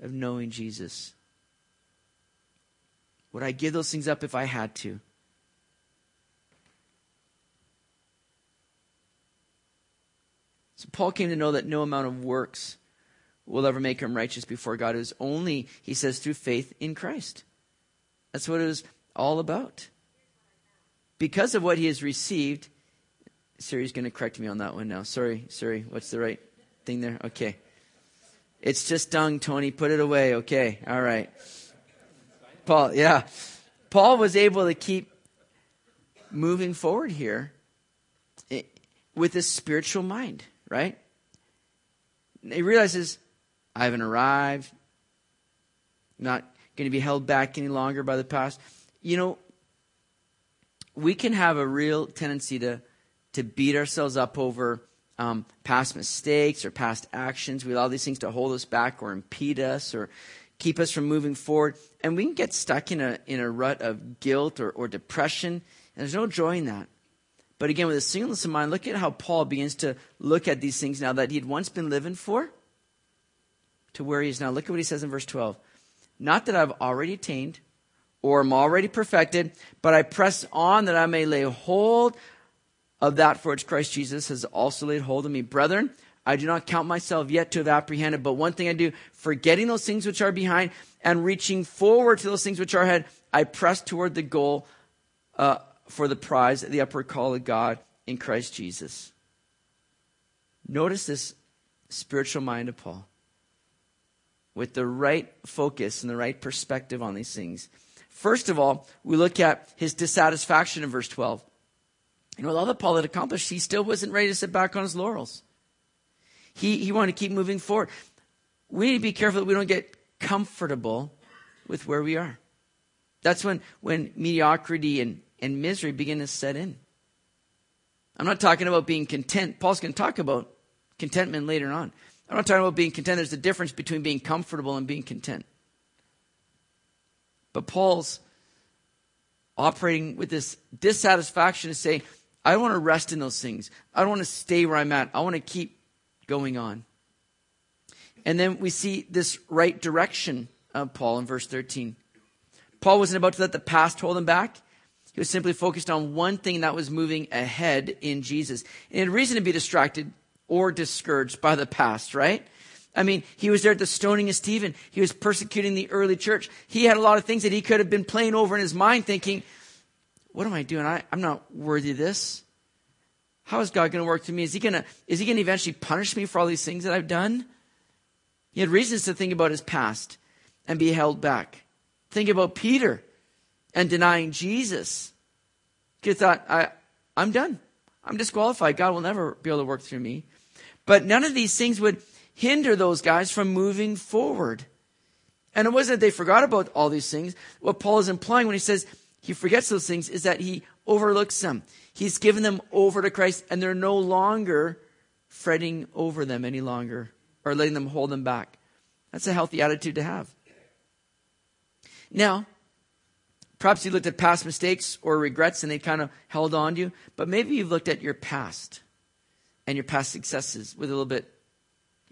of knowing Jesus? Would I give those things up if I had to? So Paul came to know that no amount of works will ever make him righteous before God. It was only, he says, through faith in Christ. That's what it was all about. Because of what he has received, Siri's going to correct me on that one now. Sorry, Siri, what's the right thing there? Okay. It's just dung, Tony. Put it away. Okay. All right. Paul, yeah. Paul was able to keep moving forward here eh, with his spiritual mind right? He realizes, I haven't arrived, not going to be held back any longer by the past. You know, we can have a real tendency to, to beat ourselves up over um, past mistakes or past actions. We allow these things to hold us back or impede us or keep us from moving forward. And we can get stuck in a, in a rut of guilt or, or depression. And there's no joy in that. But again, with a singleness of mind, look at how Paul begins to look at these things now that he had once been living for to where he is now. Look at what he says in verse 12. Not that I've already attained or am already perfected, but I press on that I may lay hold of that for which Christ Jesus has also laid hold of me. Brethren, I do not count myself yet to have apprehended, but one thing I do, forgetting those things which are behind and reaching forward to those things which are ahead, I press toward the goal uh, for the prize of the upward call of God in Christ Jesus. Notice this spiritual mind of Paul with the right focus and the right perspective on these things. First of all, we look at his dissatisfaction in verse 12. You know, with all that Paul had accomplished, he still wasn't ready to sit back on his laurels. He, he wanted to keep moving forward. We need to be careful that we don't get comfortable with where we are. That's when, when mediocrity and and misery begin to set in. I'm not talking about being content. Paul's going to talk about contentment later on. I'm not talking about being content. There's a difference between being comfortable and being content. But Paul's operating with this dissatisfaction to say, I don't want to rest in those things. I don't want to stay where I'm at. I want to keep going on. And then we see this right direction of Paul in verse 13. Paul wasn't about to let the past hold him back. He was simply focused on one thing that was moving ahead in Jesus. And he had reason to be distracted or discouraged by the past, right? I mean, he was there at the stoning of Stephen. He was persecuting the early church. He had a lot of things that he could have been playing over in his mind, thinking, what am I doing? I, I'm not worthy of this. How is God going to work through me? Is he going to, is he going to eventually punish me for all these things that I've done? He had reasons to think about his past and be held back. Think about Peter and denying Jesus. He thought, I, I'm done. I'm disqualified. God will never be able to work through me. But none of these things would hinder those guys from moving forward. And it wasn't that they forgot about all these things. What Paul is implying when he says he forgets those things is that he overlooks them. He's given them over to Christ and they're no longer fretting over them any longer or letting them hold them back. That's a healthy attitude to have. Now, perhaps you looked at past mistakes or regrets and they kind of held on to you, but maybe you've looked at your past and your past successes with a little bit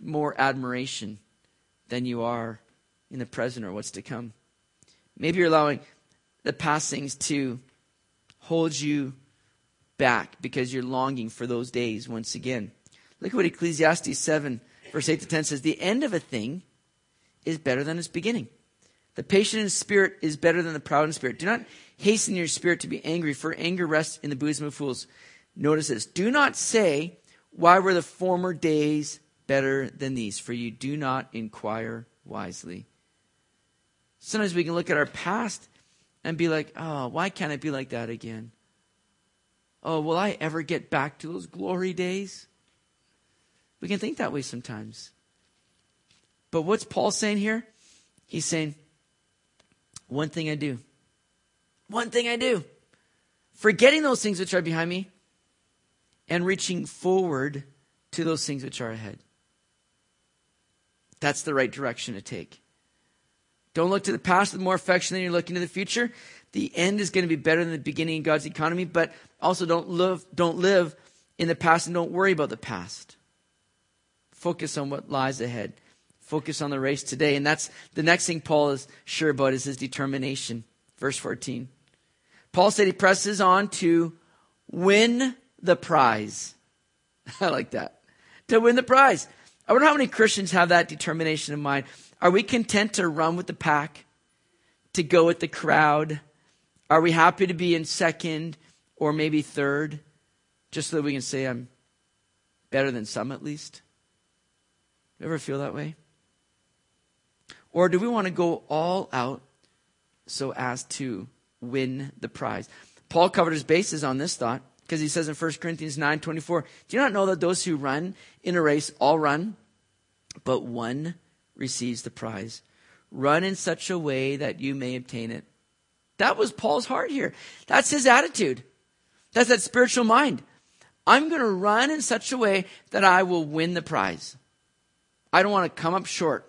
more admiration than you are in the present or what's to come. Maybe you're allowing the past things to hold you back because you're longing for those days once again. Look at what Ecclesiastes 7, verse 8 to 10 says The end of a thing is better than its beginning. The patient in spirit is better than the proud in spirit. Do not hasten your spirit to be angry, for anger rests in the bosom of fools. Notice this. Do not say, Why were the former days better than these? For you do not inquire wisely. Sometimes we can look at our past and be like, Oh, why can't it be like that again? Oh, will I ever get back to those glory days? We can think that way sometimes. But what's Paul saying here? He's saying, one thing I do. One thing I do. Forgetting those things which are behind me and reaching forward to those things which are ahead. That's the right direction to take. Don't look to the past with more affection than you're looking to the future. The end is going to be better than the beginning in God's economy, but also don't live, don't live in the past and don't worry about the past. Focus on what lies ahead. Focus on the race today. And that's the next thing Paul is sure about is his determination. Verse 14. Paul said he presses on to win the prize. I like that. To win the prize. I wonder how many Christians have that determination in mind. Are we content to run with the pack? To go with the crowd? Are we happy to be in second or maybe third? Just so that we can say I'm better than some at least? You ever feel that way? Or do we want to go all out so as to win the prize? Paul covered his bases on this thought because he says in 1 Corinthians 9 24, Do you not know that those who run in a race all run, but one receives the prize? Run in such a way that you may obtain it. That was Paul's heart here. That's his attitude. That's that spiritual mind. I'm going to run in such a way that I will win the prize. I don't want to come up short.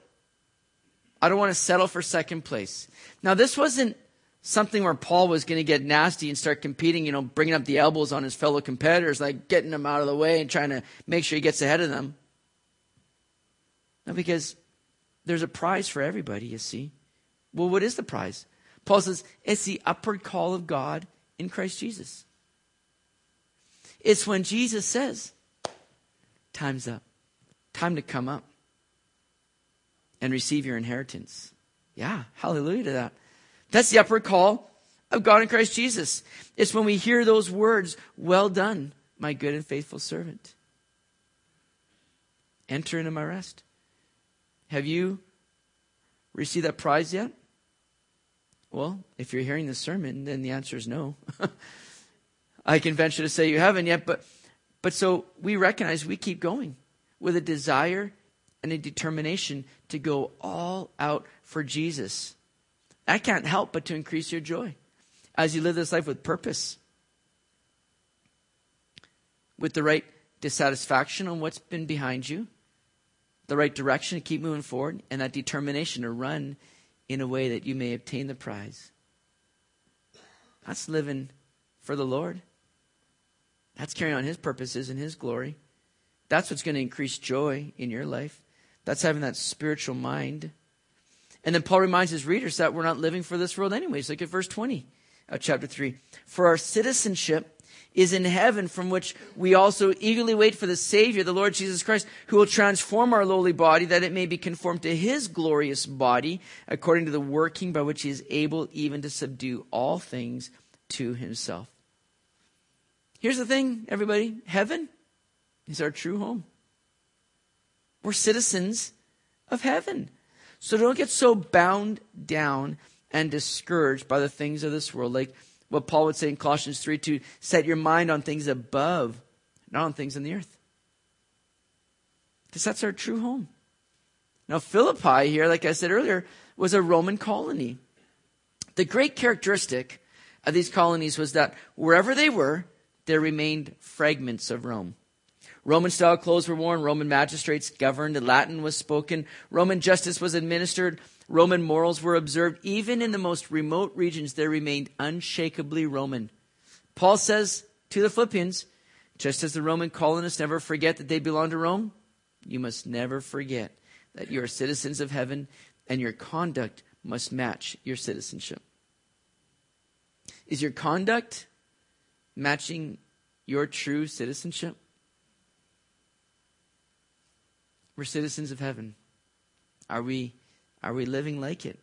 I don't want to settle for second place. Now, this wasn't something where Paul was going to get nasty and start competing, you know, bringing up the elbows on his fellow competitors, like getting them out of the way and trying to make sure he gets ahead of them. No, because there's a prize for everybody, you see. Well, what is the prize? Paul says it's the upward call of God in Christ Jesus. It's when Jesus says, Time's up. Time to come up and receive your inheritance. Yeah, hallelujah to that. That's the upward call of God in Christ Jesus. It's when we hear those words, well done, my good and faithful servant. Enter into my rest. Have you received that prize yet? Well, if you're hearing this sermon, then the answer is no. I can venture to say you haven't yet, but but so we recognize we keep going with a desire and a determination to go all out for Jesus. That can't help but to increase your joy as you live this life with purpose, with the right dissatisfaction on what's been behind you, the right direction to keep moving forward, and that determination to run in a way that you may obtain the prize. That's living for the Lord. That's carrying on His purposes and His glory. That's what's going to increase joy in your life. That's having that spiritual mind. And then Paul reminds his readers that we're not living for this world anyways. Look at verse 20 of chapter 3. For our citizenship is in heaven, from which we also eagerly wait for the Savior, the Lord Jesus Christ, who will transform our lowly body that it may be conformed to his glorious body, according to the working by which he is able even to subdue all things to himself. Here's the thing, everybody heaven is our true home. We're citizens of heaven. So don't get so bound down and discouraged by the things of this world. Like, what Paul would say in Colossians 3 to set your mind on things above, not on things on the earth. Because that's our true home. Now, Philippi here, like I said earlier, was a Roman colony. The great characteristic of these colonies was that wherever they were, there remained fragments of Rome. Roman style clothes were worn, Roman magistrates governed, Latin was spoken, Roman justice was administered, Roman morals were observed. Even in the most remote regions, there remained unshakably Roman. Paul says to the Philippians, just as the Roman colonists never forget that they belong to Rome, you must never forget that you are citizens of heaven and your conduct must match your citizenship. Is your conduct matching your true citizenship? We're citizens of heaven. Are we are we living like it?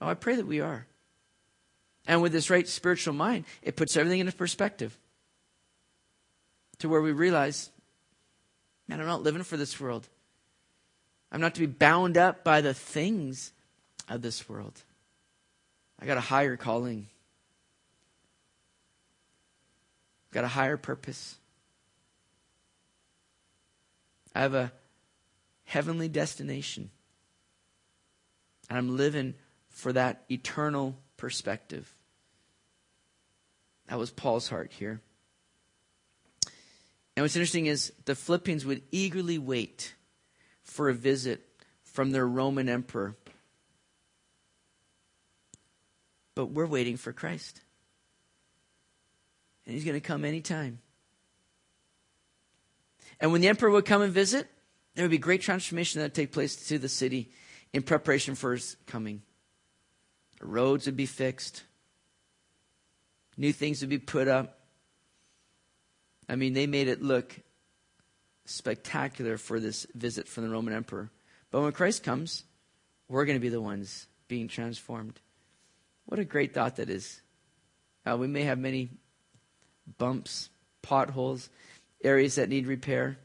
Oh, I pray that we are. And with this right spiritual mind, it puts everything into perspective to where we realize, man, I'm not living for this world. I'm not to be bound up by the things of this world. I got a higher calling. Got a higher purpose. I have a heavenly destination. And I'm living for that eternal perspective. That was Paul's heart here. And what's interesting is the Philippians would eagerly wait for a visit from their Roman emperor. But we're waiting for Christ. And he's going to come anytime. And when the emperor would come and visit, there would be great transformation that would take place to the city in preparation for his coming. roads would be fixed, new things would be put up. I mean, they made it look spectacular for this visit from the Roman emperor. But when Christ comes, we're going to be the ones being transformed. What a great thought that is. Uh, we may have many bumps, potholes, areas that need repair.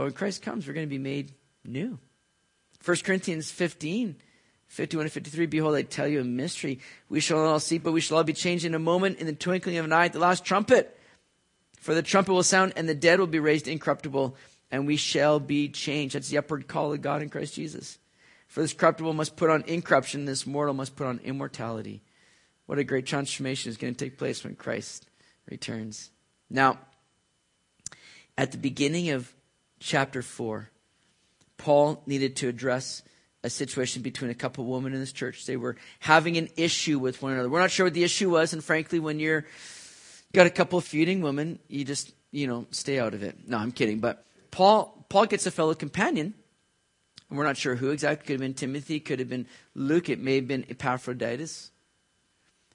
But when Christ comes, we're going to be made new. 1 Corinthians 15, 51 and 53, Behold, I tell you a mystery. We shall all see, but we shall all be changed in a moment, in the twinkling of an eye, at the last trumpet. For the trumpet will sound, and the dead will be raised incorruptible, and we shall be changed. That's the upward call of God in Christ Jesus. For this corruptible must put on incorruption, this mortal must put on immortality. What a great transformation is going to take place when Christ returns. Now, at the beginning of chapter 4, Paul needed to address a situation between a couple of women in this church. They were having an issue with one another. We're not sure what the issue was, and frankly, when you're got a couple of feuding women, you just you know stay out of it. No, I'm kidding. But Paul Paul gets a fellow companion, and we're not sure who exactly. Could have been Timothy, could have been Luke, it may have been Epaphroditus.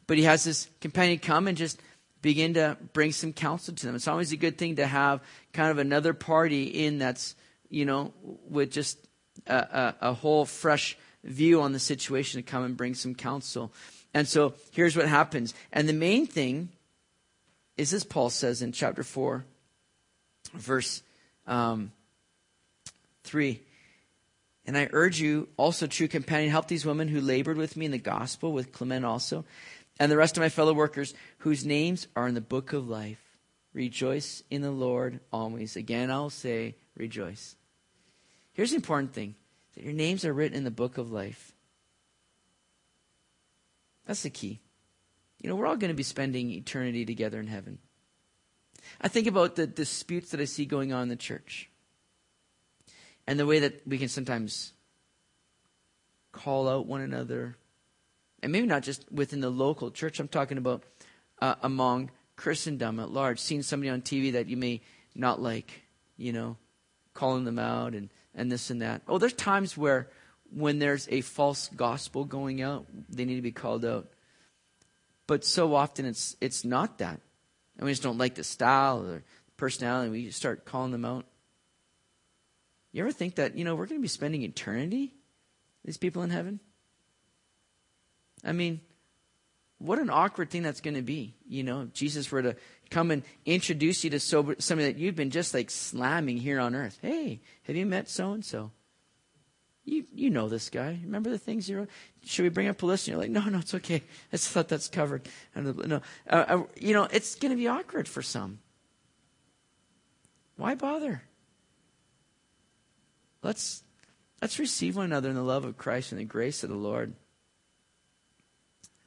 But he has this companion come and just begin to bring some counsel to them. It's always a good thing to have kind of another party in that's you know, with just a, a, a whole fresh view on the situation to come and bring some counsel. And so here's what happens. And the main thing is this Paul says in chapter 4, verse um, 3. And I urge you, also, true companion, help these women who labored with me in the gospel, with Clement also, and the rest of my fellow workers whose names are in the book of life. Rejoice in the Lord always. Again, I'll say, rejoice. Here's the important thing that your names are written in the book of life. That's the key. You know, we're all going to be spending eternity together in heaven. I think about the disputes that I see going on in the church and the way that we can sometimes call out one another. And maybe not just within the local church, I'm talking about uh, among Christendom at large, seeing somebody on TV that you may not like, you know, calling them out and and this and that. Oh, there's times where when there's a false gospel going out, they need to be called out. But so often it's it's not that. and we just don't like the style or the personality, we start calling them out. You ever think that, you know, we're going to be spending eternity, these people in heaven? I mean, what an awkward thing that's going to be, you know, if Jesus were to come and introduce you to somebody that you've been just like slamming here on earth. Hey, have you met so and so? You you know this guy. Remember the things you wrote? Should we bring up a list? And you're like, no, no, it's okay. I just thought that's covered. No, uh, uh, you know, it's going to be awkward for some. Why bother? Let's let's receive one another in the love of Christ and the grace of the Lord.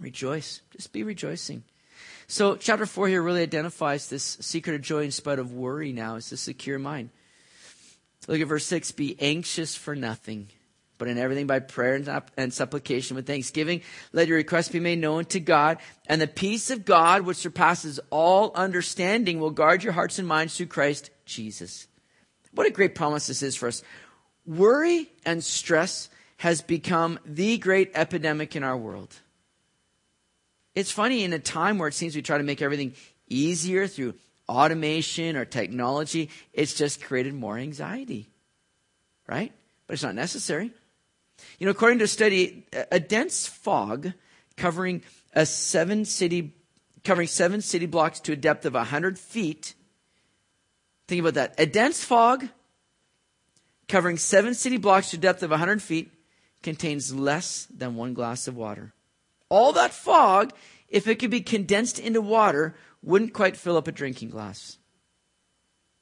Rejoice. Just be rejoicing. So, chapter 4 here really identifies this secret of joy in spite of worry now. It's the secure mind. Look at verse 6 Be anxious for nothing, but in everything by prayer and supplication with thanksgiving, let your requests be made known to God. And the peace of God, which surpasses all understanding, will guard your hearts and minds through Christ Jesus. What a great promise this is for us. Worry and stress has become the great epidemic in our world. It's funny in a time where it seems we try to make everything easier through automation or technology, it's just created more anxiety. Right? But it's not necessary. You know, according to a study, a dense fog covering a seven city covering seven city blocks to a depth of 100 feet. Think about that. A dense fog covering seven city blocks to a depth of 100 feet contains less than one glass of water. All that fog, if it could be condensed into water, wouldn't quite fill up a drinking glass.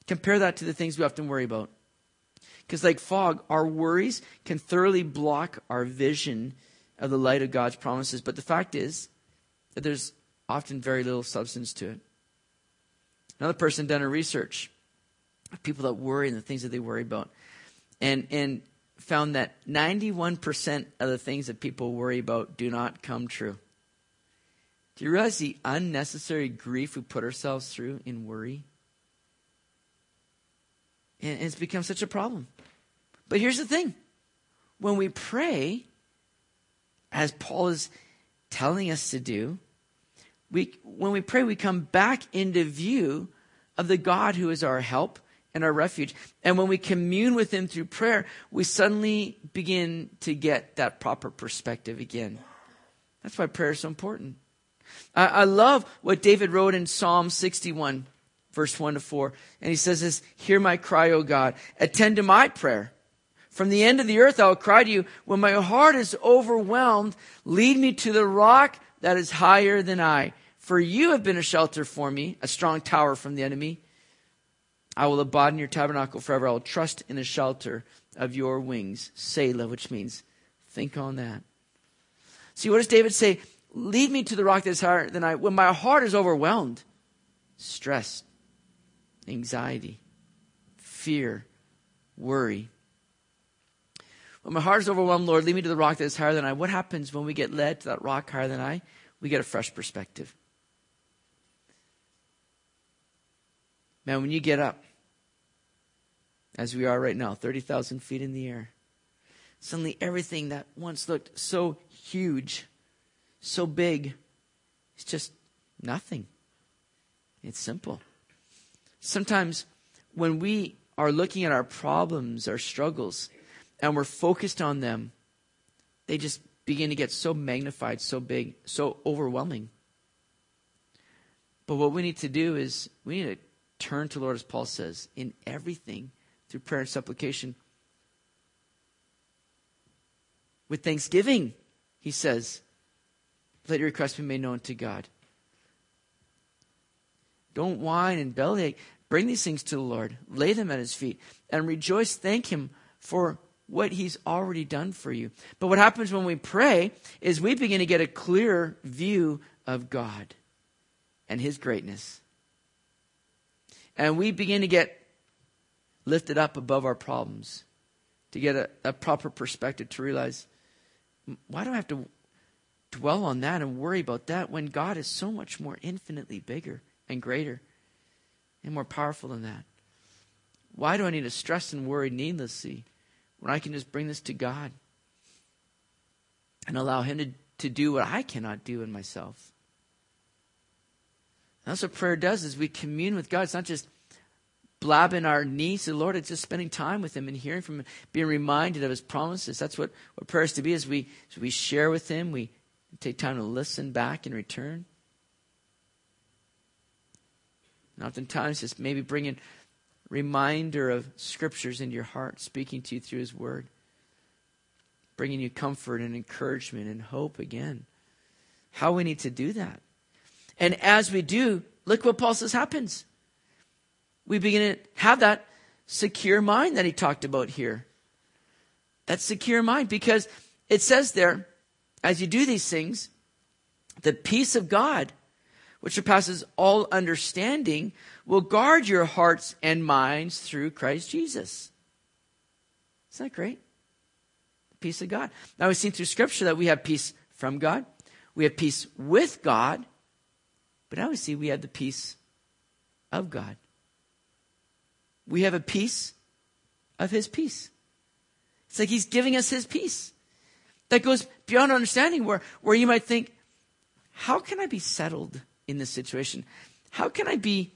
Compare that to the things we often worry about. Because, like fog, our worries can thoroughly block our vision of the light of God's promises. But the fact is that there's often very little substance to it. Another person done a research of people that worry and the things that they worry about. And, and found that 91% of the things that people worry about do not come true. Do you realize the unnecessary grief we put ourselves through in worry? And it's become such a problem. But here's the thing when we pray, as Paul is telling us to do, we, when we pray, we come back into view of the God who is our help and our refuge. And when we commune with Him through prayer, we suddenly begin to get that proper perspective again. That's why prayer is so important. I, I love what David wrote in Psalm 61, verse 1 to 4. And he says this, Hear my cry, O God. Attend to my prayer. From the end of the earth I will cry to you. When my heart is overwhelmed, lead me to the rock that is higher than I. For you have been a shelter for me, a strong tower from the enemy. I will abide in your tabernacle forever. I will trust in the shelter of your wings. Selah, which means think on that. See, what does David say? Lead me to the rock that is higher than I. When my heart is overwhelmed, stress, anxiety, fear, worry. When my heart is overwhelmed, Lord, lead me to the rock that is higher than I. What happens when we get led to that rock higher than I? We get a fresh perspective. Man, when you get up, as we are right now, 30,000 feet in the air, suddenly everything that once looked so huge, so big, is just nothing. It's simple. Sometimes when we are looking at our problems, our struggles, and we're focused on them, they just begin to get so magnified, so big, so overwhelming. But what we need to do is we need to turn to Lord, as Paul says, in everything through prayer and supplication. With thanksgiving, he says, let your requests be made known to God. Don't whine and bellyache. Bring these things to the Lord. Lay them at his feet and rejoice. Thank him for what he's already done for you. But what happens when we pray is we begin to get a clearer view of God and his greatness and we begin to get lifted up above our problems, to get a, a proper perspective, to realize, why do I have to dwell on that and worry about that when God is so much more infinitely bigger and greater and more powerful than that? Why do I need to stress and worry needlessly when I can just bring this to God and allow Him to, to do what I cannot do in myself? That's what prayer does is we commune with God. It's not just blabbing our knees to the Lord, it's just spending time with Him and hearing from Him, being reminded of His promises. That's what, what prayer is to be, is we, is we share with Him, we take time to listen back and return. And oftentimes it's maybe bringing reminder of scriptures into your heart, speaking to you through His Word, bringing you comfort and encouragement and hope again. How we need to do that. And as we do, look what Paul says happens. We begin to have that secure mind that he talked about here. That secure mind, because it says there, as you do these things, the peace of God, which surpasses all understanding, will guard your hearts and minds through Christ Jesus. Isn't that great? The peace of God. Now we've seen through Scripture that we have peace from God, we have peace with God, but now we see we have the peace of God. We have a piece of His peace. It's like He's giving us His peace that goes beyond understanding, where, where you might think, how can I be settled in this situation? How can I be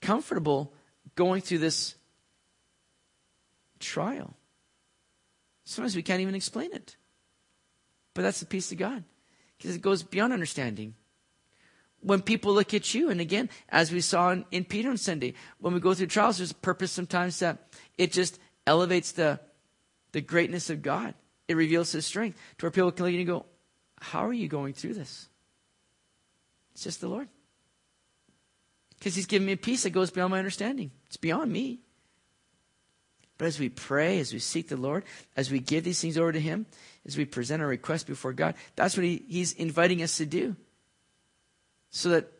comfortable going through this trial? Sometimes we can't even explain it. But that's the peace of God because it goes beyond understanding when people look at you. And again, as we saw in, in Peter on Sunday, when we go through trials, there's a purpose sometimes that it just elevates the, the greatness of God. It reveals his strength to where people can look at you and go, How are you going through this? It's just the Lord. Because he's given me a peace that goes beyond my understanding. It's beyond me. But as we pray, as we seek the Lord, as we give these things over to Him, as we present our request before God, that's what he, He's inviting us to do so that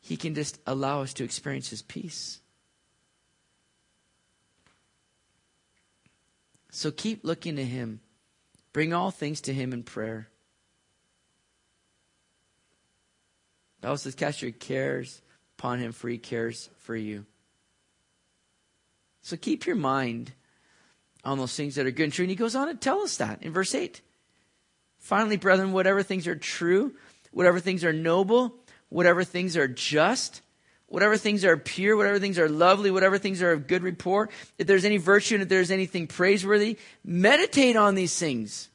He can just allow us to experience His peace. So keep looking to Him. Bring all things to Him in prayer. The Bible says, Cast your cares upon Him, for He cares for you. So keep your mind on those things that are good and true. And He goes on to tell us that in verse 8. Finally, brethren, whatever things are true, whatever things are noble, whatever things are just, whatever things are pure, whatever things are lovely, whatever things are of good report, if there's any virtue and if there's anything praiseworthy, meditate on these things.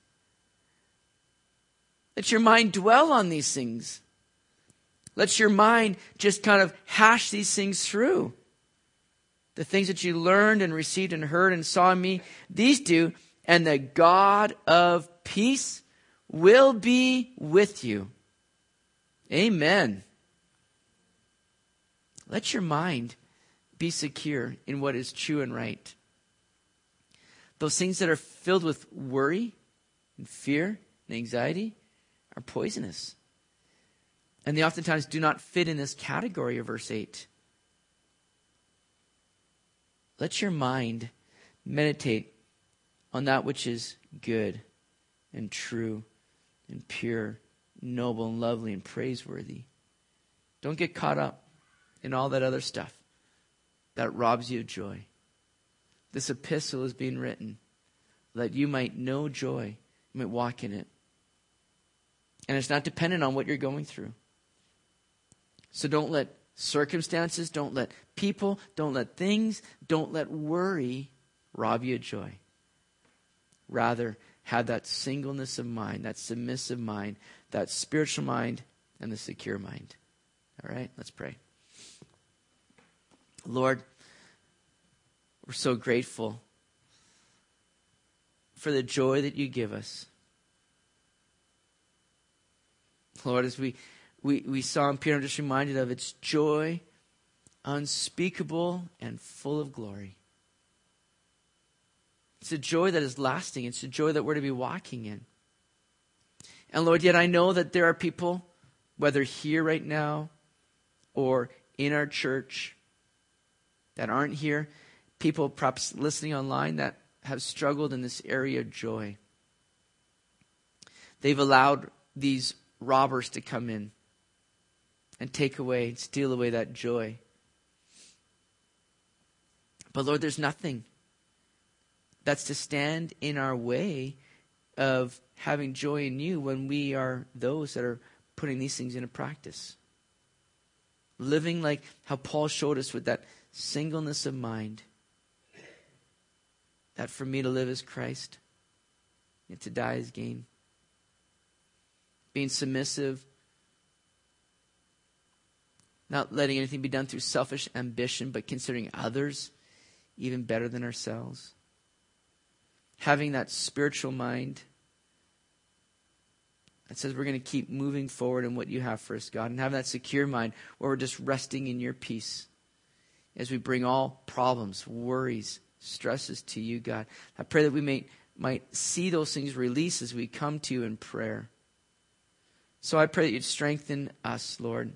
Let your mind dwell on these things. Let your mind just kind of hash these things through. The things that you learned and received and heard and saw in me, these do, and the God of peace will be with you. Amen. Let your mind be secure in what is true and right. Those things that are filled with worry and fear and anxiety are poisonous. And they oftentimes do not fit in this category of verse 8. Let your mind meditate on that which is good and true and pure, noble and lovely and praiseworthy. Don't get caught up in all that other stuff that robs you of joy. This epistle is being written that you might know joy, you might walk in it. And it's not dependent on what you're going through. So don't let circumstances, don't let people, don't let things, don't let worry rob you of joy. Rather, have that singleness of mind, that submissive mind, that spiritual mind, and the secure mind. All right, let's pray. Lord, we're so grateful for the joy that you give us. Lord, as we, we, we saw in Peter, I'm just reminded of its joy, unspeakable and full of glory. It's a joy that is lasting. It's a joy that we're to be walking in. And Lord, yet I know that there are people, whether here right now or in our church, that aren't here, people perhaps listening online that have struggled in this area of joy. They've allowed these robbers to come in and take away and steal away that joy. But Lord, there's nothing that's to stand in our way of having joy in you when we are those that are putting these things into practice. living like how Paul showed us with that singleness of mind. That for me to live is Christ, and to die is gain. Being submissive, not letting anything be done through selfish ambition, but considering others even better than ourselves. Having that spiritual mind that says we're going to keep moving forward in what you have for us, God, and having that secure mind where we're just resting in your peace as we bring all problems, worries, stresses to you, God. I pray that we may, might see those things release as we come to you in prayer. So I pray that you'd strengthen us, Lord.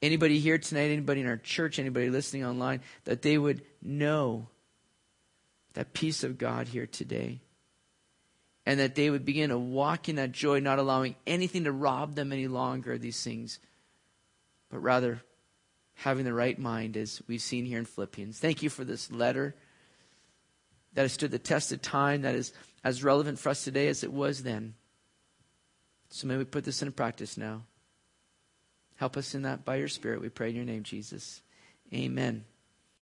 Anybody here tonight, anybody in our church, anybody listening online, that they would know that peace of God here today. And that they would begin to walk in that joy, not allowing anything to rob them any longer of these things, but rather having the right mind, as we've seen here in Philippians. Thank you for this letter that has stood the test of time, that is as relevant for us today as it was then. So may we put this into practice now. Help us in that by your Spirit, we pray in your name, Jesus. Amen.